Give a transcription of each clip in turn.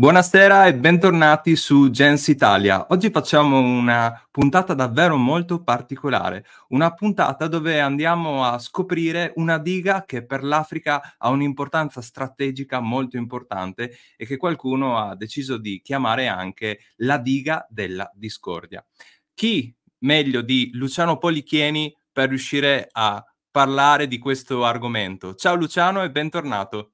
Buonasera e bentornati su Gens Italia. Oggi facciamo una puntata davvero molto particolare, una puntata dove andiamo a scoprire una diga che per l'Africa ha un'importanza strategica molto importante e che qualcuno ha deciso di chiamare anche la diga della discordia. Chi meglio di Luciano Polichieni per riuscire a parlare di questo argomento? Ciao Luciano e bentornato.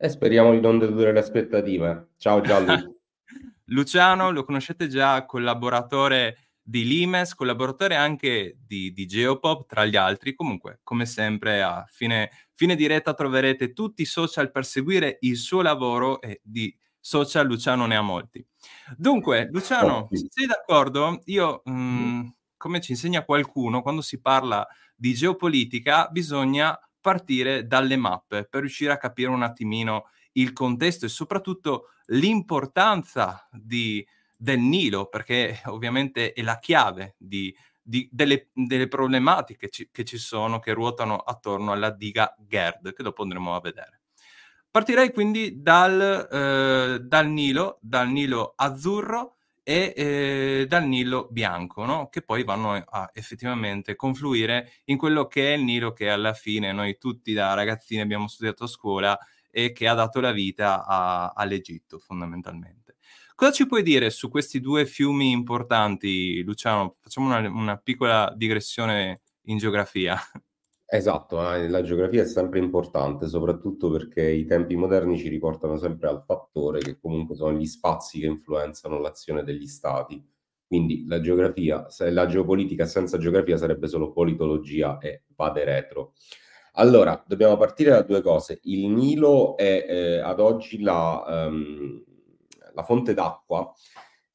E speriamo di non deludere le aspettative. Ciao Gianlu. Luciano, lo conoscete già, collaboratore di Limes, collaboratore anche di, di Geopop, tra gli altri. Comunque, come sempre, a fine, fine diretta troverete tutti i social per seguire il suo lavoro e di social Luciano ne ha molti. Dunque, Luciano, se sei d'accordo, io, mh, mm, come ci insegna qualcuno, quando si parla di geopolitica bisogna partire dalle mappe per riuscire a capire un attimino il contesto e soprattutto l'importanza di, del Nilo, perché ovviamente è la chiave di, di, delle, delle, problematiche ci, che ci sono, che ruotano attorno alla diga Gerd, che dopo andremo a vedere. Partirei quindi dal, eh, dal Nilo, dal Nilo azzurro, e eh, dal Nilo bianco, no? che poi vanno a effettivamente confluire in quello che è il Nilo che alla fine noi tutti da ragazzini abbiamo studiato a scuola e che ha dato la vita a, all'Egitto fondamentalmente. Cosa ci puoi dire su questi due fiumi importanti, Luciano? Facciamo una, una piccola digressione in geografia. Esatto, la geografia è sempre importante, soprattutto perché i tempi moderni ci riportano sempre al fattore che comunque sono gli spazi che influenzano l'azione degli stati. Quindi la geografia, la geopolitica senza geografia sarebbe solo politologia e vade retro. Allora, dobbiamo partire da due cose. Il Nilo è eh, ad oggi la, um, la fonte d'acqua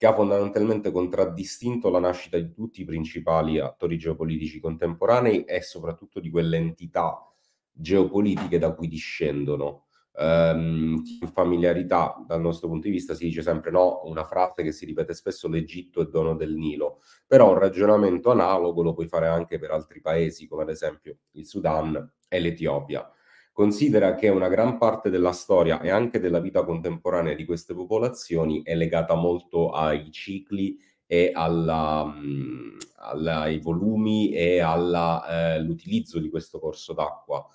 che ha fondamentalmente contraddistinto la nascita di tutti i principali attori geopolitici contemporanei e soprattutto di quelle entità geopolitiche da cui discendono. Um, familiarità dal nostro punto di vista si dice sempre no, una frase che si ripete spesso, l'Egitto è dono del Nilo, però un ragionamento analogo lo puoi fare anche per altri paesi come ad esempio il Sudan e l'Etiopia. Considera che una gran parte della storia e anche della vita contemporanea di queste popolazioni è legata molto ai cicli e alla, mh, mm, alla, ai volumi e all'utilizzo eh, di questo corso d'acqua.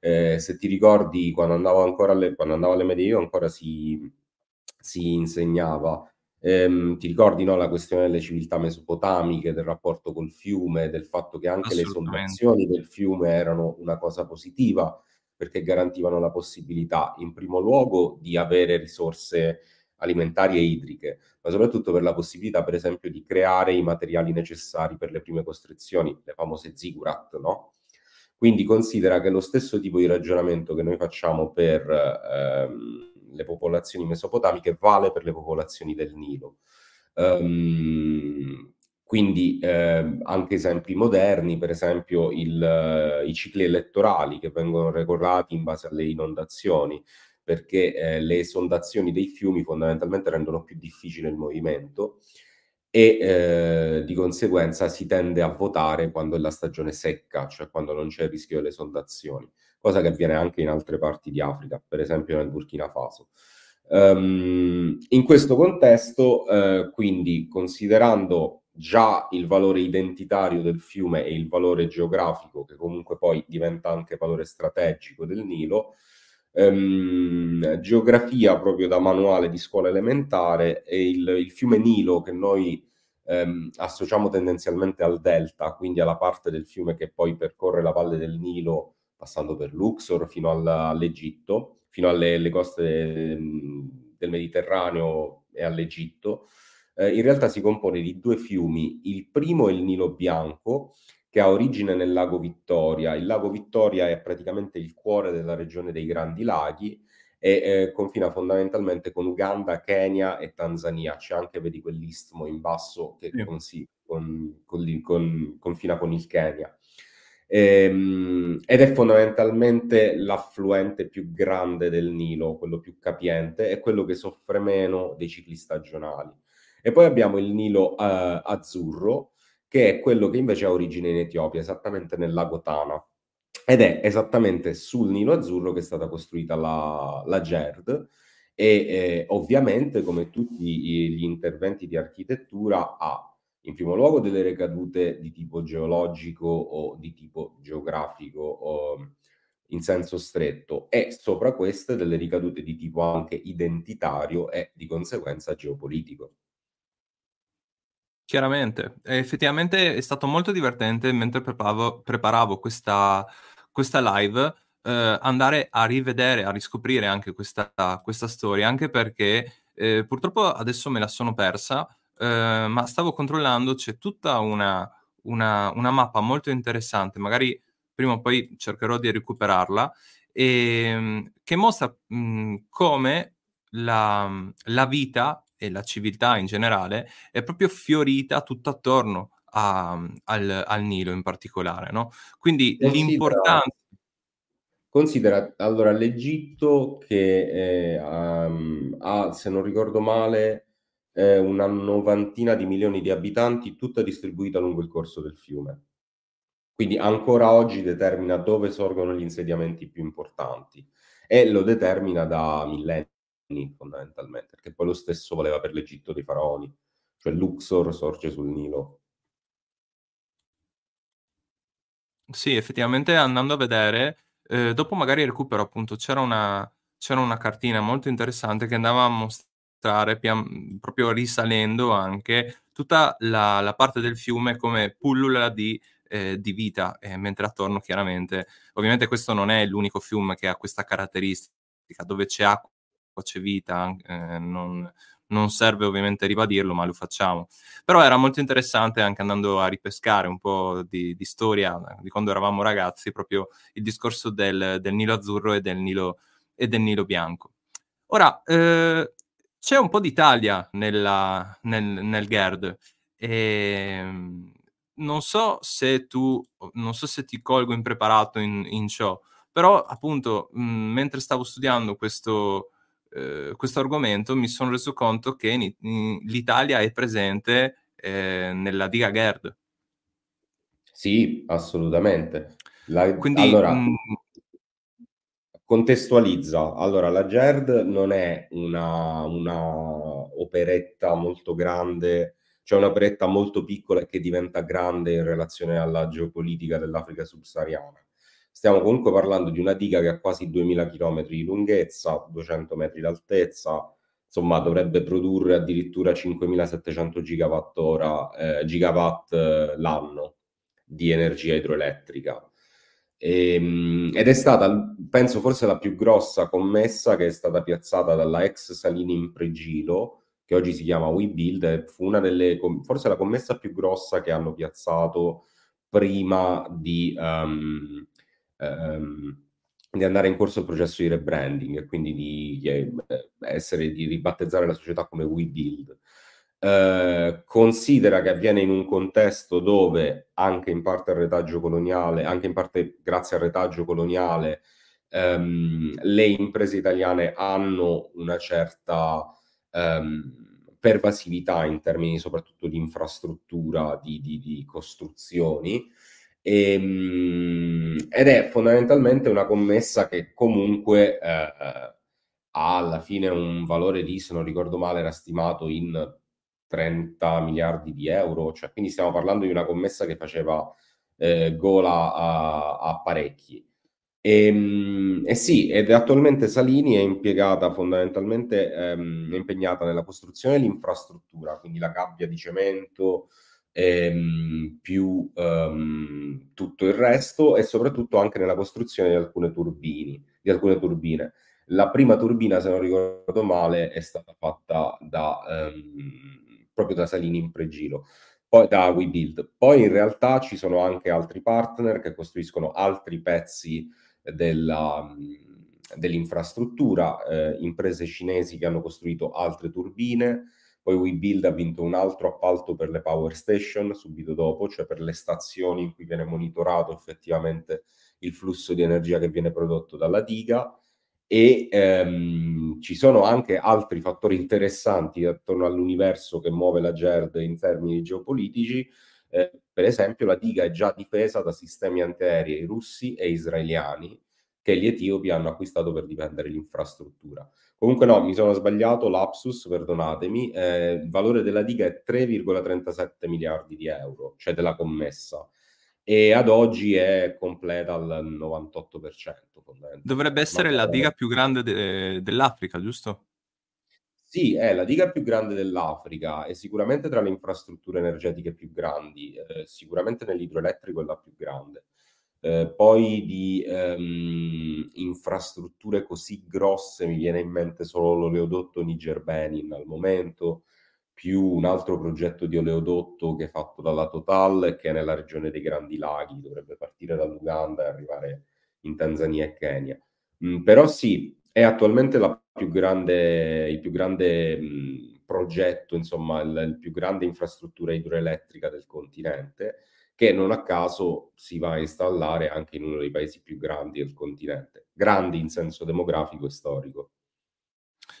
Eh, se ti ricordi, quando andavo ancora alle, quando andavo alle medie, io ancora si, si insegnava. Ehm, ti ricordi no, la questione delle civiltà mesopotamiche, del rapporto col fiume, del fatto che anche le esondazioni del fiume erano una cosa positiva perché garantivano la possibilità, in primo luogo, di avere risorse alimentari e idriche, ma soprattutto per la possibilità, per esempio, di creare i materiali necessari per le prime costruzioni, le famose zigurat, no? Quindi considera che lo stesso tipo di ragionamento che noi facciamo per ehm, le popolazioni mesopotamiche vale per le popolazioni del Nilo. Um, quindi eh, anche esempi moderni, per esempio il, eh, i cicli elettorali che vengono regolati in base alle inondazioni, perché eh, le esondazioni dei fiumi fondamentalmente rendono più difficile il movimento e eh, di conseguenza si tende a votare quando è la stagione secca, cioè quando non c'è il rischio delle esondazioni, cosa che avviene anche in altre parti di Africa, per esempio nel Burkina Faso. Um, in questo contesto, eh, quindi considerando già il valore identitario del fiume e il valore geografico, che comunque poi diventa anche valore strategico del Nilo, ehm, geografia proprio da manuale di scuola elementare e il, il fiume Nilo che noi ehm, associamo tendenzialmente al delta, quindi alla parte del fiume che poi percorre la valle del Nilo passando per Luxor fino all'Egitto, fino alle, alle coste del, del Mediterraneo e all'Egitto eh, in realtà si compone di due fiumi. Il primo è il Nilo Bianco, che ha origine nel lago Vittoria. Il lago Vittoria è praticamente il cuore della regione dei Grandi Laghi e eh, confina fondamentalmente con Uganda, Kenya e Tanzania. C'è anche, vedi, quell'istmo in basso che sì. consi- con, con, con, confina con il Kenya. Ehm, ed è fondamentalmente l'affluente più grande del Nilo, quello più capiente, e quello che soffre meno dei cicli stagionali. E poi abbiamo il Nilo eh, azzurro, che è quello che invece ha origine in Etiopia, esattamente nel lago Tana. Ed è esattamente sul Nilo azzurro che è stata costruita la, la GERD e eh, ovviamente come tutti gli interventi di architettura ha in primo luogo delle ricadute di tipo geologico o di tipo geografico o in senso stretto e sopra queste delle ricadute di tipo anche identitario e di conseguenza geopolitico. Chiaramente, e effettivamente è stato molto divertente mentre preparavo, preparavo questa, questa live eh, andare a rivedere, a riscoprire anche questa, questa storia, anche perché eh, purtroppo adesso me la sono persa, eh, ma stavo controllando, c'è tutta una, una, una, mappa molto interessante, magari prima o poi cercherò di recuperarla, e, ehm, che mostra mh, come la, la vita e la civiltà in generale è proprio fiorita tutto attorno a, al, al, Nilo in particolare, no? Quindi Considera, l'importanza... Considera allora l'Egitto che eh, um, ha, se non ricordo male, eh, una novantina di milioni di abitanti, tutta distribuita lungo il corso del fiume. Quindi ancora oggi determina dove sorgono gli insediamenti più importanti e lo determina da millenni fondamentalmente, perché poi lo stesso voleva per l'Egitto dei faraoni, cioè Luxor sorge sul Nilo. Sì, effettivamente andando a vedere, eh, dopo magari recupero appunto, c'era una, c'era una cartina molto interessante che andava a mostrare pian, proprio risalendo anche tutta la, la, parte del fiume come pullula di, eh, di vita, eh, mentre attorno chiaramente, ovviamente questo non è l'unico fiume che ha questa caratteristica, dove c'è acqua vita, eh, non, non, serve ovviamente ribadirlo, ma lo facciamo. Però era molto interessante anche andando a ripescare un po' di, di storia di quando eravamo ragazzi, proprio il discorso del, del Nilo Azzurro e del Nilo, e del Nilo Bianco. Ora, eh, c'è un po' d'Italia nella, nel, nel GERD e ehm, non so se tu, non so se ti colgo impreparato in, in ciò, però appunto mh, mentre stavo studiando questo, eh, questo argomento mi sono reso conto che in, in, l'Italia è presente eh, nella diga GERD. Sì, assolutamente. La, Quindi, allora, mh, contestualizza. Allora, la GERD non è una, una operetta molto grande, cioè un'operetta molto piccola che diventa grande in relazione alla geopolitica dell'Africa subsahariana Stiamo comunque parlando di una diga che ha quasi 2000 km di lunghezza, 200 metri d'altezza, insomma dovrebbe produrre addirittura 5700 gigawatt, ora, eh, gigawatt eh, l'anno di energia idroelettrica. E, ehm, ed è stata, penso, forse la più grossa commessa che è stata piazzata dalla ex Salini in Pregilo, che oggi si chiama WeBuild, fu una delle, forse la commessa più grossa che hanno piazzato prima di, um, ehm, di andare in corso il processo di rebranding e quindi di, eh, essere, di ribattezzare la società come WeBuild. Eh, considera che avviene in un contesto dove anche in parte il retaggio coloniale, anche in parte grazie al retaggio coloniale, ehm, le imprese italiane hanno una certa ehm, pervasività in termini soprattutto di infrastruttura, di, di, di costruzioni. E, ehm, ed è fondamentalmente una commessa che comunque eh, eh, ha alla fine un valore di, se non ricordo male, era stimato in 30 miliardi di euro, cioè, quindi stiamo parlando di una commessa che faceva eh, gola a, a parecchi. E, ehm, e, sì, ed attualmente Salini è impiegata fondamentalmente, ehm, impegnata nella costruzione dell'infrastruttura, quindi la gabbia di cemento, ehm, più ehm, tutto il resto e soprattutto anche nella costruzione di alcune turbini, di alcune turbine. La prima turbina, se non ricordo male, è stata fatta da, ehm, proprio da Salini in Pregilo, poi da WeBuild. Poi in realtà ci sono anche altri partner che costruiscono altri pezzi della, dell'infrastruttura, eh, imprese cinesi che hanno costruito altre turbine, poi WeBuild ha vinto un altro appalto per le power station subito dopo, cioè per le stazioni in cui viene monitorato effettivamente il flusso di energia che viene prodotto dalla diga e ehm, ci sono anche altri fattori interessanti attorno all'universo che muove la GERD in termini geopolitici. Eh, per esempio, la diga è già difesa da sistemi antiaerei russi e israeliani che gli etiopi hanno acquistato per difendere l'infrastruttura. Comunque no, mi sono sbagliato, lapsus, perdonatemi, eh, il valore della diga è 3,37 miliardi di euro, cioè della commessa, e ad oggi è completa al 98%. Dovrebbe essere Ma la diga più grande de- dell'Africa, giusto? Sì, è la diga più grande dell'Africa e sicuramente tra le infrastrutture energetiche più grandi, eh, sicuramente nell'idroelettrico è la più grande. Eh, poi di ehm, infrastrutture così grosse mi viene in mente solo l'oleodotto Niger-Benin al momento, più un altro progetto di oleodotto che è fatto dalla Total che è nella regione dei Grandi Laghi, dovrebbe partire dall'Uganda e arrivare in Tanzania e Kenya. Mm, però sì, è attualmente la più grande, il più grande mh, progetto, insomma, il, più grande infrastruttura idroelettrica del continente, che non a caso si va a installare anche in uno dei paesi più grandi del continente, grandi in senso demografico e storico.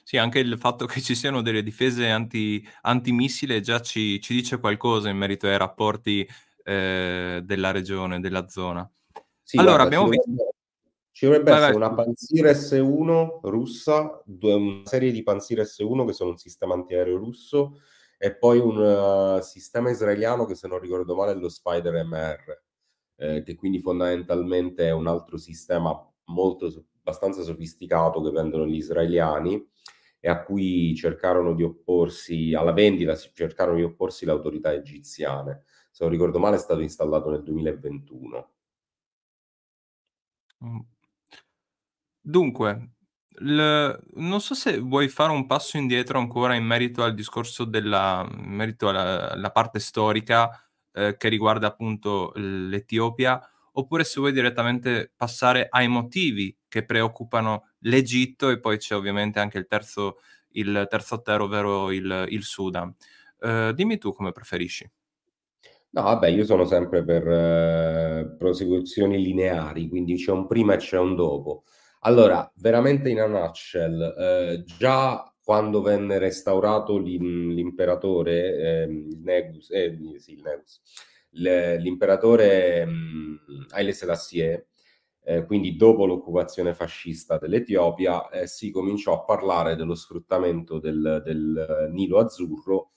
Sì, anche il fatto che ci siano delle difese anti, antimissile già ci, ci dice qualcosa in merito ai rapporti eh, della regione, della zona. Sì, allora, guarda, abbiamo visto... Ci dovrebbe vai, essere vai. una Panzir S1 russa, due, una serie di Panzir S1 che sono un sistema antiaereo russo e poi un uh, sistema israeliano che se non ricordo male è lo Spider MR, eh, che quindi fondamentalmente è un altro sistema molto abbastanza sofisticato che vendono gli israeliani e a cui cercarono di opporsi alla vendita, cercarono di opporsi le autorità egiziane. Se non ricordo male è stato installato nel 2021. Dunque, l- non so se vuoi fare un passo indietro ancora in merito al discorso della, in merito alla, alla parte storica eh, che riguarda appunto l'Etiopia, oppure se vuoi direttamente passare ai motivi che preoccupano l'Egitto e poi c'è ovviamente anche il terzo, il terzo terro, ovvero il, il Sudan. Eh, dimmi tu come preferisci. No, vabbè, io sono sempre per eh, prosecuzioni lineari, quindi c'è un prima e c'è un dopo. Allora, veramente in a nutshell, eh, già quando venne restaurato l'imperatore, eh, il Negus, eh, sì, il Negus l'imperatore mh, Haile Selassie, eh, quindi dopo l'occupazione fascista dell'Etiopia, eh, si cominciò a parlare dello sfruttamento del, del Nilo Azzurro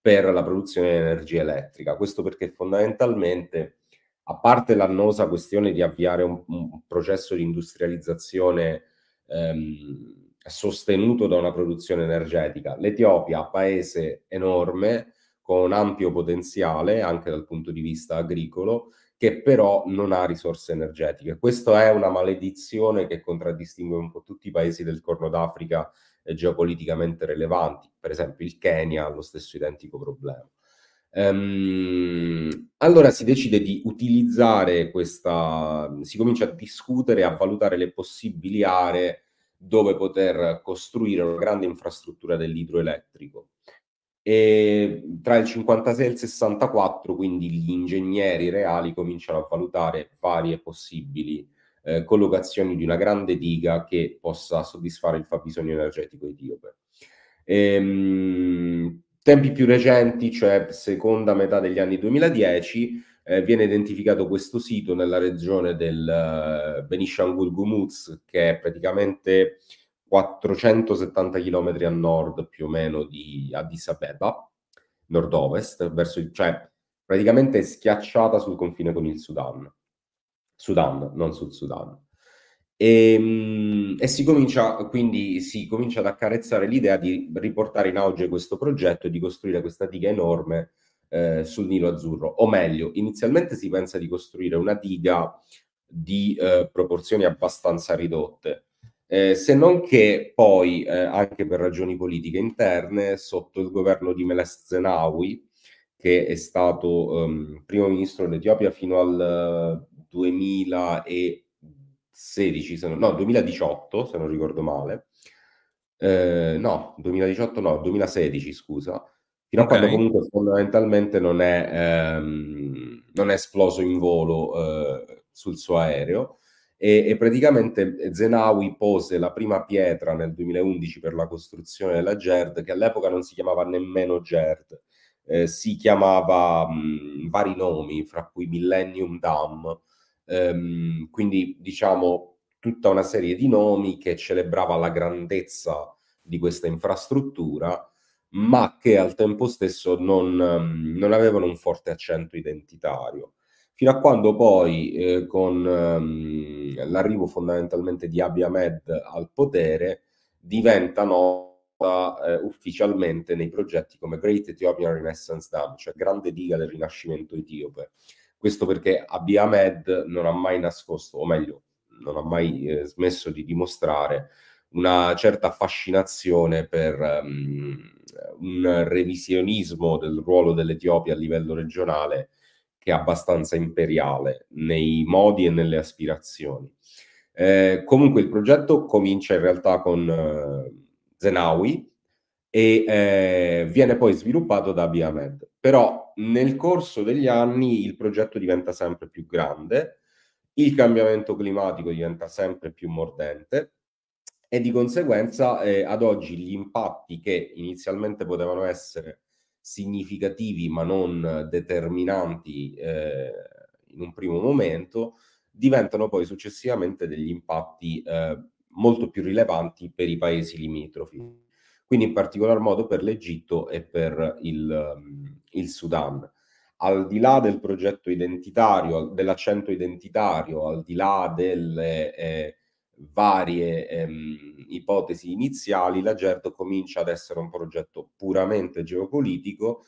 per la produzione di energia elettrica. Questo perché fondamentalmente a parte l'annosa questione di avviare un, un processo di industrializzazione ehm, sostenuto da una produzione energetica, l'Etiopia, paese enorme, con ampio potenziale anche dal punto di vista agricolo, che però non ha risorse energetiche. Questa è una maledizione che contraddistingue un po' tutti i paesi del Corno d'Africa eh, geopoliticamente rilevanti. Per esempio il Kenya ha lo stesso identico problema. Um, allora si decide di utilizzare questa, si comincia a discutere, a valutare le possibili aree dove poter costruire una grande infrastruttura dell'idroelettrico. E tra il 56 e il 64, quindi gli ingegneri reali cominciano a valutare varie possibili eh, collocazioni di una grande diga che possa soddisfare il fabbisogno energetico etiope. Ehm, tempi più recenti, cioè seconda metà degli anni 2010, eh, viene identificato questo sito nella regione del uh, Benishangul Gumuz, che è praticamente 470 km a nord più o meno di Addis Abeba, nord-ovest, verso, cioè praticamente schiacciata sul confine con il Sudan. Sudan, non Sud Sudan. E, ehm, e, si comincia quindi si comincia ad accarezzare l'idea di riportare in auge questo progetto e di costruire questa diga enorme eh, sul Nilo Azzurro. O meglio, inizialmente si pensa di costruire una diga di eh, proporzioni abbastanza ridotte, eh, se non che poi, eh, anche per ragioni politiche interne, sotto il governo di Meles Zenawi, che è stato um, primo ministro dell'Etiopia fino al 2000 16, se non, no, 2018, se non ricordo male. Eh, no, 2018 no, 2016, scusa. Fino okay. a quando comunque fondamentalmente non è, ehm, non è esploso in volo eh, sul suo aereo. E, e, praticamente Zenawi pose la prima pietra nel 2011 per la costruzione della GERD, che all'epoca non si chiamava nemmeno GERD, eh, si chiamava mh, vari nomi, fra cui Millennium Dam, Ehm, quindi diciamo tutta una serie di nomi che celebrava la grandezza di questa infrastruttura, ma che al tempo stesso non, non avevano un forte accento identitario fino a quando poi eh, con ehm, l'arrivo fondamentalmente di Abiy Ahmed al potere diventa nota eh, ufficialmente nei progetti come Great Ethiopian Renaissance Dam, cioè grande diga del rinascimento etiope. Questo perché Abiy Ahmed non ha mai nascosto, o meglio, non ha mai eh, smesso di dimostrare una certa fascinazione per um, un revisionismo del ruolo dell'Etiopia a livello regionale che è abbastanza imperiale nei modi e nelle aspirazioni. Eh, comunque il progetto comincia in realtà con eh, Zenawi e eh, viene poi sviluppato da Abiy Ahmed. Però nel corso degli anni il progetto diventa sempre più grande, il cambiamento climatico diventa sempre più mordente e di conseguenza eh, ad oggi gli impatti che inizialmente potevano essere significativi ma non determinanti eh, in un primo momento, diventano poi successivamente degli impatti eh, molto più rilevanti per i paesi limitrofi, quindi in particolar modo per l'Egitto e per il, um, il Sudan. Al di là del progetto identitario, dell'accento identitario, al di là delle eh, varie ehm, ipotesi iniziali, la GERD comincia ad essere un progetto puramente geopolitico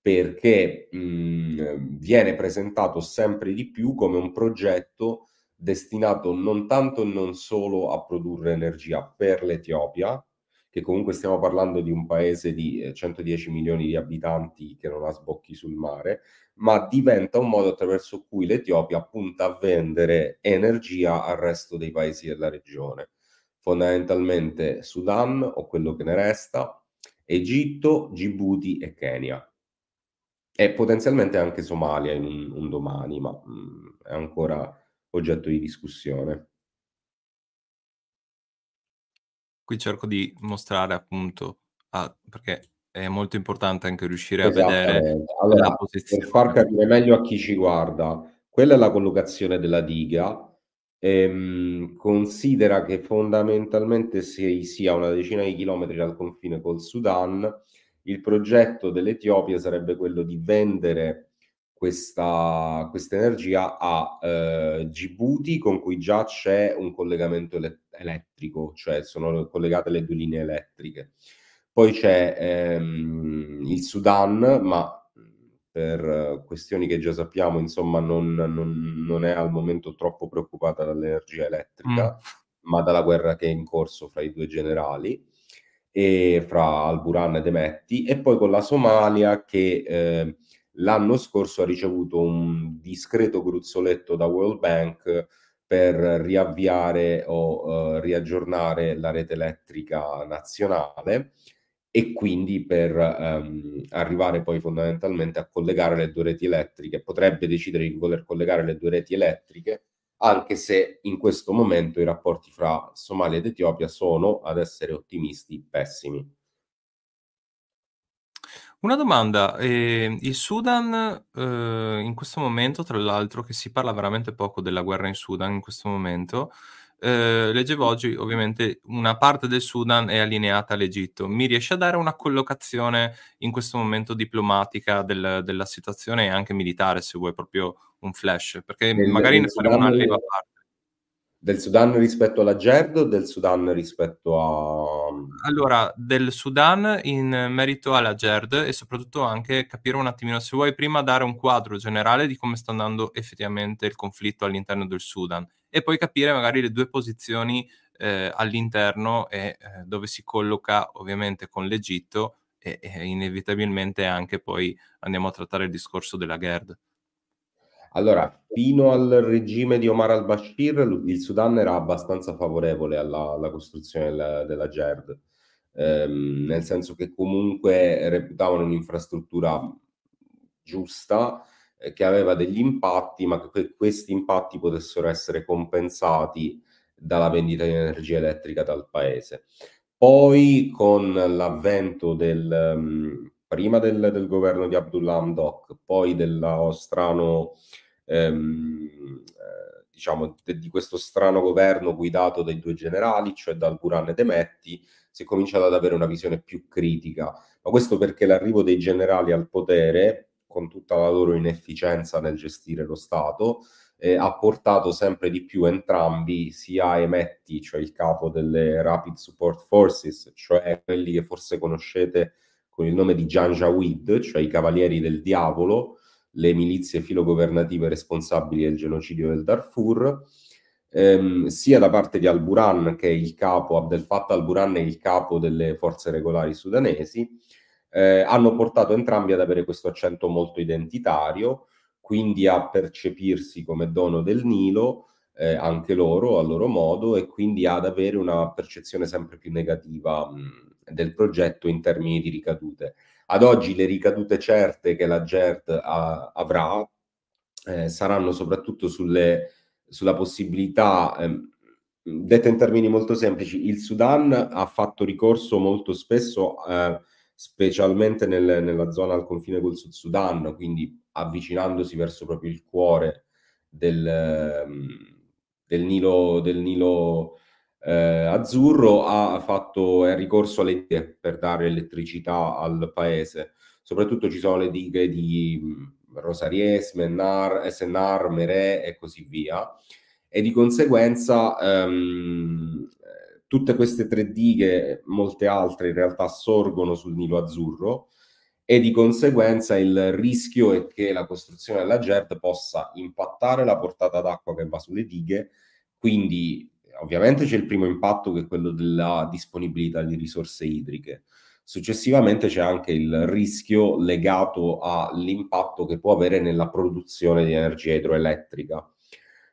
perché mh, viene presentato sempre di più come un progetto destinato non tanto e non solo a produrre energia per l'Etiopia, che comunque stiamo parlando di un paese di 110 eh, milioni di abitanti che non ha sbocchi sul mare, ma diventa un modo attraverso cui l'Etiopia punta a vendere energia al resto dei paesi della regione, fondamentalmente Sudan o quello che ne resta, Egitto, Djibouti e Kenya. E potenzialmente anche Somalia in un, domani, ma mm, è ancora oggetto di discussione. Qui cerco di mostrare appunto, ah, perché è molto importante anche riuscire a vedere allora, la posizione. Per far capire meglio a chi ci guarda, quella è la collocazione della diga. Ehm, considera che fondamentalmente si sia una decina di chilometri dal confine col Sudan. Il progetto dell'Etiopia sarebbe quello di vendere questa, questa energia a eh, Djibouti con cui già c'è un collegamento ele- elettrico, cioè sono collegate le due linee elettriche. Poi c'è ehm, il Sudan, ma per questioni che già sappiamo, insomma, non, non, non è al momento troppo preoccupata dall'energia elettrica, mm. ma dalla guerra che è in corso fra i due generali, e fra Al-Buran ed Emetti, e poi con la Somalia che eh, l'anno scorso ha ricevuto un discreto gruzzoletto da World Bank per riavviare o uh, riaggiornare la rete elettrica nazionale e quindi per um, arrivare poi fondamentalmente a collegare le due reti elettriche. Potrebbe decidere di voler collegare le due reti elettriche, anche se in questo momento i rapporti fra Somalia ed Etiopia sono, ad essere ottimisti, pessimi. Una domanda, ehm, il Sudan, uhm, in questo momento, tra l'altro, che si parla veramente poco della guerra in Sudan in questo momento, uhm, leggevo oggi ovviamente una parte del Sudan è allineata all'Egitto. Mi riesci a dare una collocazione in questo momento diplomatica del della situazione e anche militare, se vuoi proprio un flash? Perché Del magari ne faremo una leva a parte. Del Sudan rispetto alla GERD o del Sudan rispetto a... Allora, del Sudan in merito alla GERD e soprattutto anche capire un attimino, se vuoi prima dare un quadro generale di come sta andando effettivamente il conflitto all'interno del Sudan e poi capire magari le due posizioni eh, all'interno e eh, dove si colloca ovviamente con l'Egitto e, e inevitabilmente anche poi andiamo a trattare il discorso della GERD. Allora, fino al regime di Omar al-Bashir, il Sudan era abbastanza favorevole alla, alla costruzione della, della GERD, ehm, nel senso che comunque reputavano un'infrastruttura giusta, eh, che aveva degli impatti, ma che questi impatti potessero essere compensati dalla vendita di energia elettrica dal paese. Poi con l'avvento del, um, prima del, del, governo di Abdullah Hamdok, poi dello strano ehm, eh, diciamo, de, di questo strano governo guidato dai due generali, cioè dal Buran e Demetti, si è cominciato ad avere una visione più critica. Ma questo perché l'arrivo dei generali al potere, con tutta la loro inefficienza nel gestire lo Stato, eh, ha portato sempre di più entrambi, sia Emetti, cioè il capo delle Rapid Support Forces, cioè quelli che forse conoscete con il nome di Janjaweed, cioè i Cavalieri del Diavolo, le milizie filogovernative responsabili del genocidio del Darfur, ehm, sia da parte di Al-Buran, che è il capo, Abdel Fattah Al-Buran è il capo delle forze regolari sudanesi, eh, hanno portato entrambi ad avere questo accento molto identitario, quindi a percepirsi come dono del Nilo, eh, anche loro a loro modo, e quindi ad avere una percezione sempre più negativa mh, del progetto in termini di ricadute. Ad oggi le ricadute certe che la GERD ha, avrà eh, saranno soprattutto sulle, sulla possibilità, eh, detta in termini molto semplici, il Sudan ha fatto ricorso molto spesso, eh, specialmente nel, nella zona al confine col Sud Sudan, quindi avvicinandosi verso proprio il cuore del, ehm, del Nilo, del Nilo eh, azzurro ha fatto è ricorso alle dighe per dare elettricità al paese. Soprattutto ci sono le dighe di Rosaries, Mennar, SNR, Merè e così via. E di conseguenza ehm, tutte queste tre dighe, molte altre in realtà sorgono sul Nilo Azzurro e di conseguenza il rischio è che la costruzione della GERD possa impattare la portata d'acqua che va sulle dighe, quindi ovviamente c'è il primo impatto che è quello della disponibilità di risorse idriche. Successivamente c'è anche il rischio legato all'impatto che può avere nella produzione di energia idroelettrica.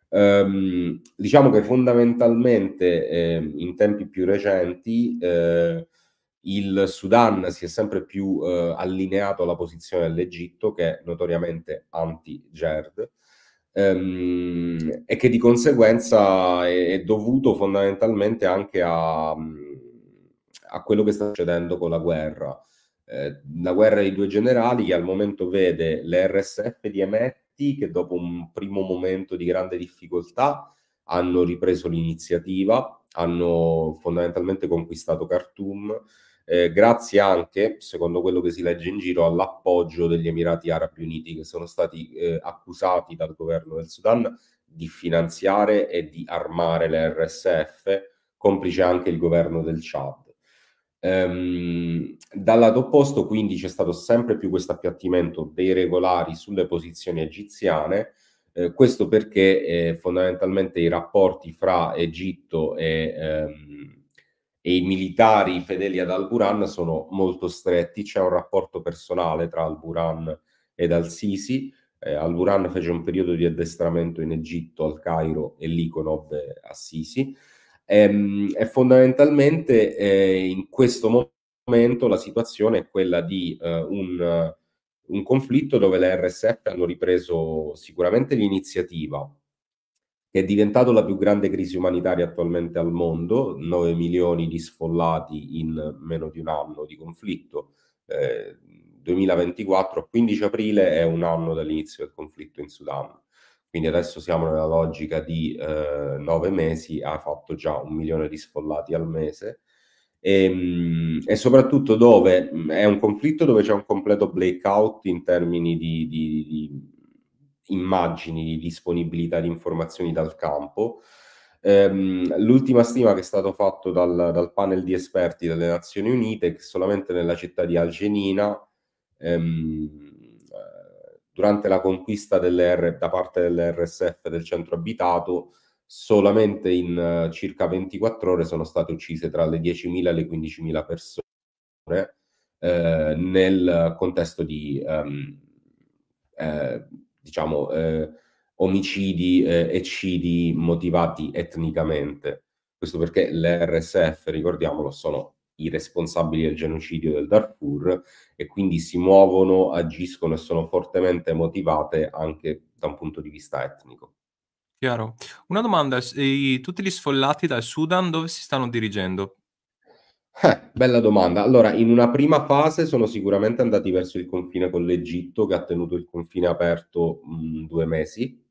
Um, diciamo che fondamentalmente eh, in tempi più recenti eh, il Sudan si è sempre più eh, allineato alla posizione dell'Egitto, che è notoriamente anti-GERD, ehm, e che di conseguenza è, è, dovuto fondamentalmente anche a, a, quello che sta succedendo con la guerra. Eh, la guerra dei due generali che al momento vede l'RSF di Emetti che dopo un primo momento di grande difficoltà hanno ripreso l'iniziativa, hanno fondamentalmente conquistato Khartoum, eh, grazie anche, secondo quello che si legge in giro, all'appoggio degli Emirati Arabi Uniti che sono stati eh, accusati dal governo del Sudan di finanziare e di armare le RSF, complice anche il governo del Chad. Ehm, dal lato opposto, quindi, c'è stato sempre più questo appiattimento dei regolari sulle posizioni egiziane, eh, questo perché eh, fondamentalmente i rapporti fra Egitto e ehm, e i militari fedeli ad Al-Buran sono molto stretti, c'è un rapporto personale tra Al-Buran ed Al-Sisi. Eh, Al-Buran fece un periodo di addestramento in Egitto, al Cairo, e lì conobbe Assisi. Ehm, e fondamentalmente eh, in questo momento la situazione è quella di eh, un, un conflitto dove le RSF hanno ripreso sicuramente l'iniziativa, che è diventato la più grande crisi umanitaria attualmente al mondo, 9 milioni di sfollati in meno di un anno di conflitto. Eh, 2024, 15 aprile è un anno dall'inizio del conflitto in Sudan. Quindi adesso siamo nella logica di eh, nove mesi, ha fatto già un milione di sfollati al mese. E, ehm, e, soprattutto dove è un conflitto dove c'è un completo blackout in termini di, di, di immagini di disponibilità di informazioni dal campo. Ehm, l'ultima stima che è stata fatta dal, dal, panel di esperti delle Nazioni Unite è che solamente nella città di Algenina, ehm, durante la conquista delle da parte dell'RSF del centro abitato, solamente in uh, circa 24 ore sono state uccise tra le 10.000 e le 15.000 persone eh, nel contesto di um, eh, diciamo, eh, omicidi, eh, eccidi motivati etnicamente. Questo perché le RSF, ricordiamolo, sono i responsabili del genocidio del Darfur e quindi si muovono, agiscono e sono fortemente motivate anche da un punto di vista etnico. Chiaro. Una domanda, tutti gli sfollati dal Sudan dove si stanno dirigendo? Eh, bella domanda. Allora, in una prima fase sono sicuramente andati verso il confine con l'Egitto, che ha tenuto il confine aperto mh, due mesi.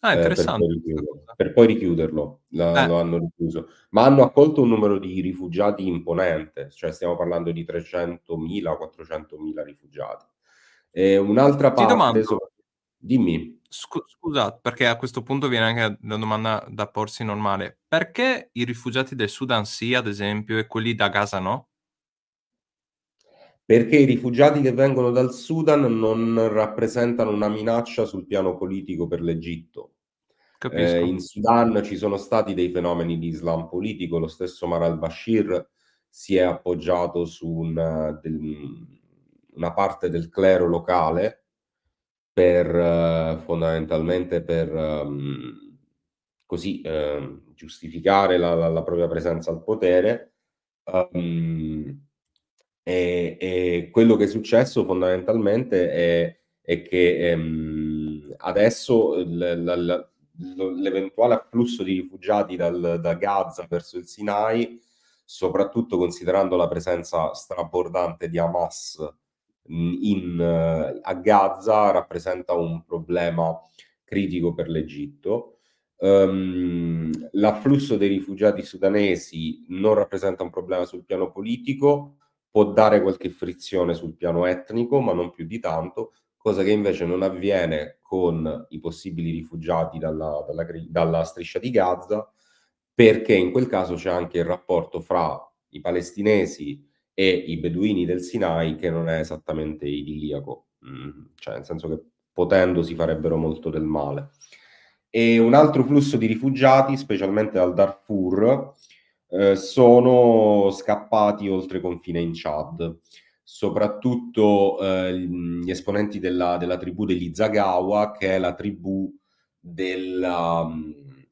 Ah, eh, per, poi interessante. richiuderlo, per poi richiuderlo, la- Eh, lo hanno richiuso. Ma hanno accolto un numero di rifugiati imponente, cioè stiamo parlando di 300.000, 400.000 rifugiati. E un'altra ti parte, domando, sopra- dimmi. Scu- scusa, perché a questo punto viene anche la domanda da porsi normale. Perché i rifugiati del Sudan sì, ad esempio, e quelli da Gaza no? Perché i rifugiati che vengono dal Sudan non rappresentano una minaccia sul piano politico per l'Egitto. Eh, in Sudan ci sono stati dei fenomeni di Islam politico, lo stesso Omar al-Bashir si è appoggiato su un, del, una parte del clero locale per uh, fondamentalmente per um, così uh, giustificare la, la, la, propria presenza al potere. Um, e, e, quello che è successo fondamentalmente è, è che um, adesso l, l, l'eventuale afflusso di rifugiati dal, da Gaza verso il Sinai, soprattutto considerando la presenza strabordante di Hamas in, a Gaza rappresenta un problema critico per l'Egitto. Um, l'afflusso dei rifugiati sudanesi non rappresenta un problema sul piano politico, può dare qualche frizione sul piano etnico, ma non più di tanto, cosa che invece non avviene con i possibili rifugiati dalla, dalla, dalla striscia di Gaza, perché in quel caso c'è anche il rapporto fra i palestinesi e i beduini del Sinai che non è esattamente idilliaco, mm, cioè nel senso che potendo si farebbero molto del male. E un altro flusso di rifugiati, specialmente dal Darfur, eh, sono scappati oltre confine in Chad. Soprattutto eh, gli esponenti della, della, tribù degli Zagawa, che è la tribù della,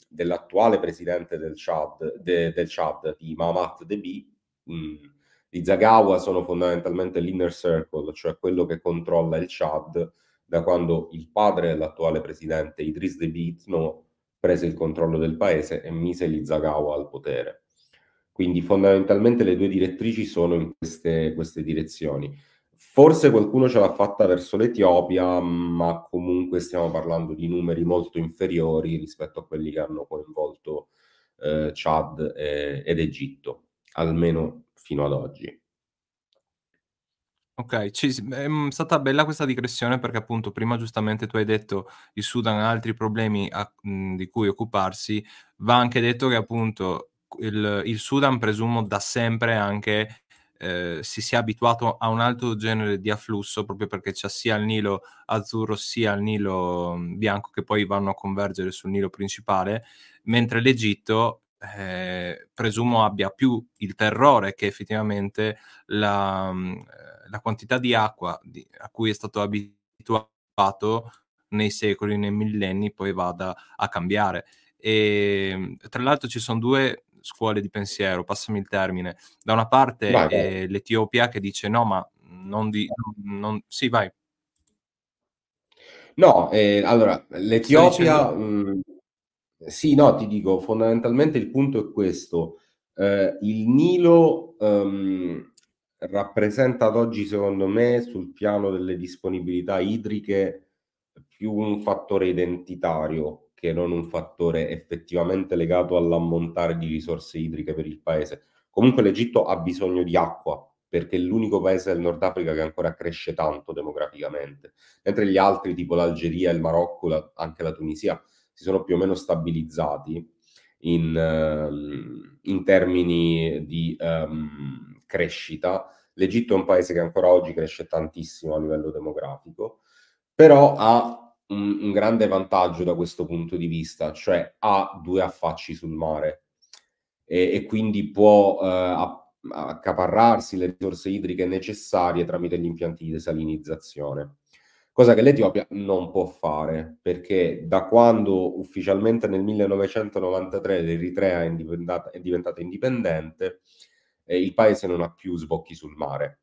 dell'attuale presidente del Chad, de, del Chad di Mahamat Debi, mh, mm, i Zagawa sono fondamentalmente l'inner circle, cioè quello che controlla il Chad da quando il padre dell'attuale presidente Idris Deby Itno prese il controllo del paese e mise gli Zagawa al potere. Quindi fondamentalmente le due direttrici sono in queste, queste direzioni. Forse qualcuno ce l'ha fatta verso l'Etiopia, ma comunque stiamo parlando di numeri molto inferiori rispetto a quelli che hanno coinvolto eh, Chad e, ed Egitto, almeno fino ad oggi. Ok, ci, è stata bella questa digressione perché appunto prima giustamente tu hai detto il Sudan ha altri problemi a, mh, di cui occuparsi, va anche detto che appunto il, il Sudan presumo da sempre anche eh, si sia abituato a un altro genere di afflusso proprio perché c'è sia il Nilo azzurro sia il Nilo bianco che poi vanno a convergere sul Nilo principale, mentre l'Egitto eh, presumo abbia più il terrore che effettivamente la, mm, la quantità di acqua di, a cui è stato abituato nei secoli, nei millenni, poi vada a cambiare. E tra l'altro ci sono due scuole di pensiero, passami il termine. Da una parte vai, vai. l'Etiopia che dice no, ma non di... Non, sì, vai. No, eh, allora, l'Etiopia... Mh, sì, no, ti dico, fondamentalmente il punto è questo. Eh, il Nilo um, rappresenta ad oggi, secondo me, sul piano delle disponibilità idriche più un fattore identitario che non un fattore effettivamente legato all'ammontare di risorse idriche per il paese. Comunque l'Egitto ha bisogno di acqua perché è l'unico paese del Nord Africa che ancora cresce tanto demograficamente, mentre gli altri, tipo l'Algeria, il Marocco, la, anche la Tunisia, si sono più o meno stabilizzati in, um, in termini di um, crescita. L'Egitto è un paese che ancora oggi cresce tantissimo a livello demografico, però ha un, un grande vantaggio da questo punto di vista, cioè ha due affacci sul mare e, e quindi può uh, accaparrarsi le risorse idriche necessarie tramite gli impianti di desalinizzazione cosa che l'Etiopia non può fare, perché da quando ufficialmente nel 1993 l'Eritrea è, è diventata indipendente, eh, il paese non ha più sbocchi sul mare.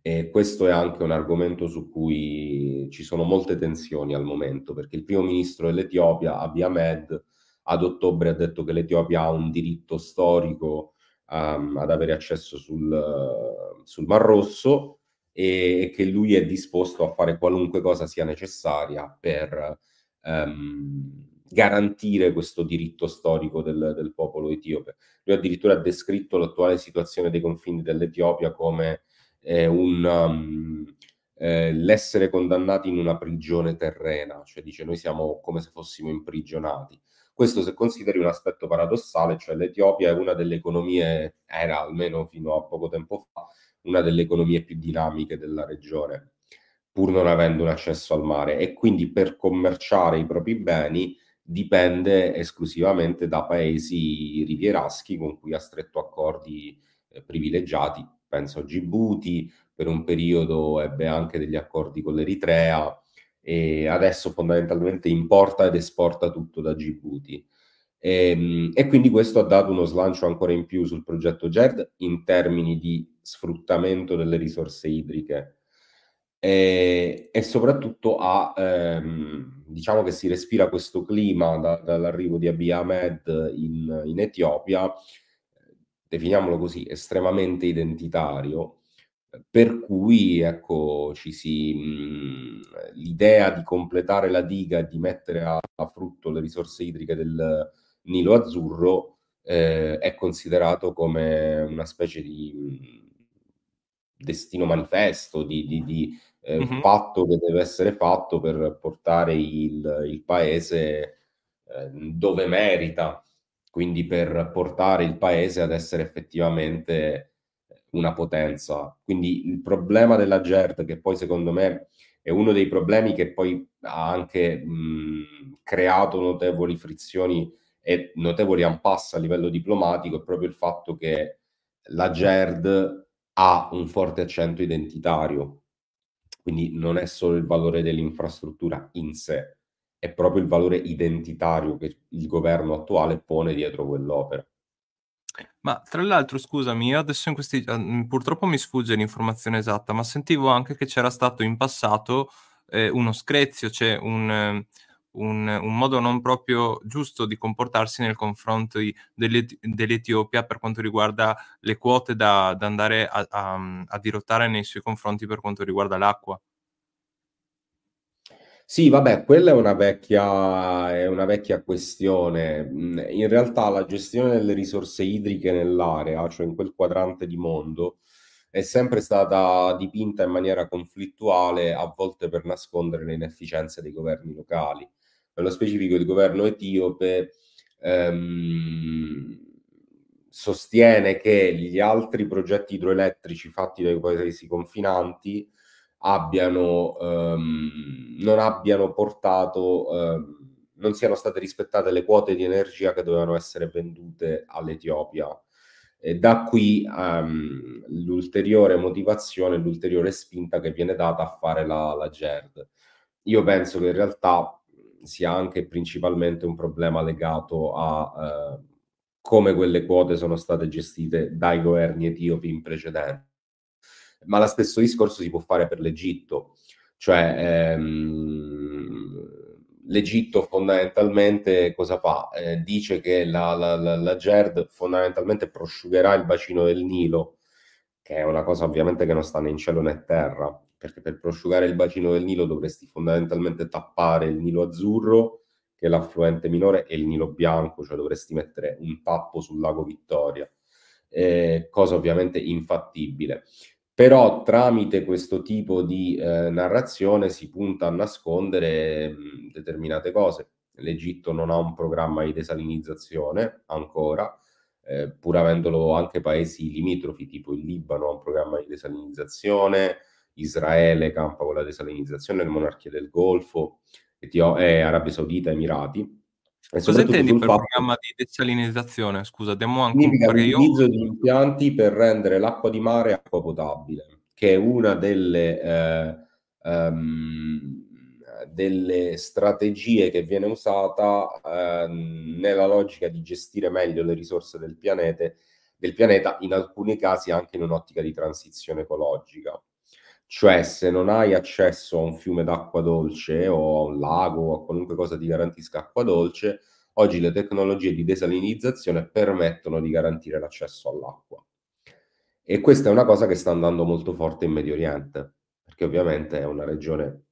E questo è anche un argomento su cui ci sono molte tensioni al momento, perché il primo ministro dell'Etiopia, Abiy Ahmed, ad ottobre ha detto che l'Etiopia ha un diritto storico um, ad avere accesso sul, uh, sul Mar Rosso, e che lui è disposto a fare qualunque cosa sia necessaria per ehm, garantire questo diritto storico del, del, popolo etiope. Lui addirittura ha descritto l'attuale situazione dei confini dell'Etiopia come eh, un, um, eh, l'essere condannati in una prigione terrena, cioè dice noi siamo come se fossimo imprigionati. Questo se consideri un aspetto paradossale, cioè l'Etiopia è una delle economie, era almeno fino a poco tempo fa, una delle economie più dinamiche della regione, pur non avendo un accesso al mare e quindi per commerciare i propri beni dipende esclusivamente da paesi rivieraschi con cui ha stretto accordi eh, privilegiati, penso a Djibouti, per un periodo ebbe anche degli accordi con l'Eritrea, e adesso fondamentalmente importa ed esporta tutto da Djibouti. E, ehm, e, quindi questo ha dato uno slancio ancora in più sul progetto GERD in termini di sfruttamento delle risorse idriche e, e soprattutto ha, ehm, diciamo che si respira questo clima da, dall'arrivo di Abiy Ahmed in, in Etiopia, definiamolo così, estremamente identitario, per cui ecco, ci si, mh, l'idea di completare la diga e di mettere a, a, frutto le risorse idriche del Nilo Azzurro eh, è considerato come una specie di mh, destino manifesto, di, di, di eh, mm-hmm. patto che deve essere fatto per portare il, il paese eh, dove merita, quindi per portare il paese ad essere effettivamente una potenza. Quindi il problema della GERD, che poi secondo me è uno dei problemi che poi ha anche mh, creato notevoli frizioni e notevoli impasse a livello diplomatico, è proprio il fatto che la GERD ha un forte accento identitario. Quindi non è solo il valore dell'infrastruttura in sé, è proprio il valore identitario che il governo attuale pone dietro quell'opera. Ma tra l'altro, scusami, io adesso in questi uhm, purtroppo mi sfugge l'informazione esatta, ma sentivo anche che c'era stato in passato, ehm, uno screzio, cioè un un un modo non proprio giusto di comportarsi nel confronto dell'Eti dell'Etiopia per quanto riguarda le quote da da andare a a a dirottare nei suoi confronti per quanto riguarda l'acqua. Sì, vabbè, quella è una vecchia, è una vecchia questione. Mm, in realtà la gestione delle risorse idriche nell'area, cioè in quel quadrante di mondo, è sempre stata dipinta in maniera conflittuale, a volte per nascondere le inefficienze dei governi locali. Nello specifico il governo etiope ehm, sostiene che gli altri progetti idroelettrici fatti dai paesi confinanti abbiano, ehm, non abbiano portato, ehm, non siano state rispettate le quote di energia che dovevano essere vendute all'Etiopia. E da qui um, l'ulteriore motivazione, l'ulteriore spinta che viene data a fare la, la GERD. Io penso che in realtà sia anche principalmente un problema legato a uh, come quelle quote sono state gestite dai governi etiopi in precedenza ma lo stesso discorso si può fare per l'Egitto, cioè ehm, l'Egitto fondamentalmente cosa fa? Eh, dice che la, la, la, la, GERD fondamentalmente prosciugherà il bacino del Nilo, che è una cosa ovviamente che non sta né in cielo né terra, perché per prosciugare il bacino del Nilo dovresti fondamentalmente tappare il Nilo Azzurro, che è l'affluente minore, e il Nilo Bianco, cioè dovresti mettere un tappo sul lago Vittoria, eh, cosa ovviamente infattibile però tramite questo tipo di eh, narrazione si punta a nascondere mh, determinate cose. L'Egitto non ha un programma di desalinizzazione ancora, eh, pur avendolo anche paesi limitrofi, tipo il Libano ha un programma di desalinizzazione, Israele campa con la desalinizzazione, le monarchie del Golfo, Etio- eh, Arabia Saudita, Emirati. E Cosa intendi per fatto... programma di desalinizzazione? Scusa, diamo anche significa l'utilizzo io... di impianti per rendere l'acqua di mare acqua potabile, che è una delle, eh, um, delle strategie che viene usata eh, nella logica di gestire meglio le risorse del pianeta, del pianeta, in alcuni casi anche in un'ottica di transizione ecologica. Cioè, se non hai accesso a un fiume d'acqua dolce o a un lago o a qualunque cosa ti garantisca acqua dolce, oggi le tecnologie di desalinizzazione permettono di garantire l'accesso all'acqua. E questa è una cosa che sta andando molto forte in Medio Oriente, perché ovviamente è una regione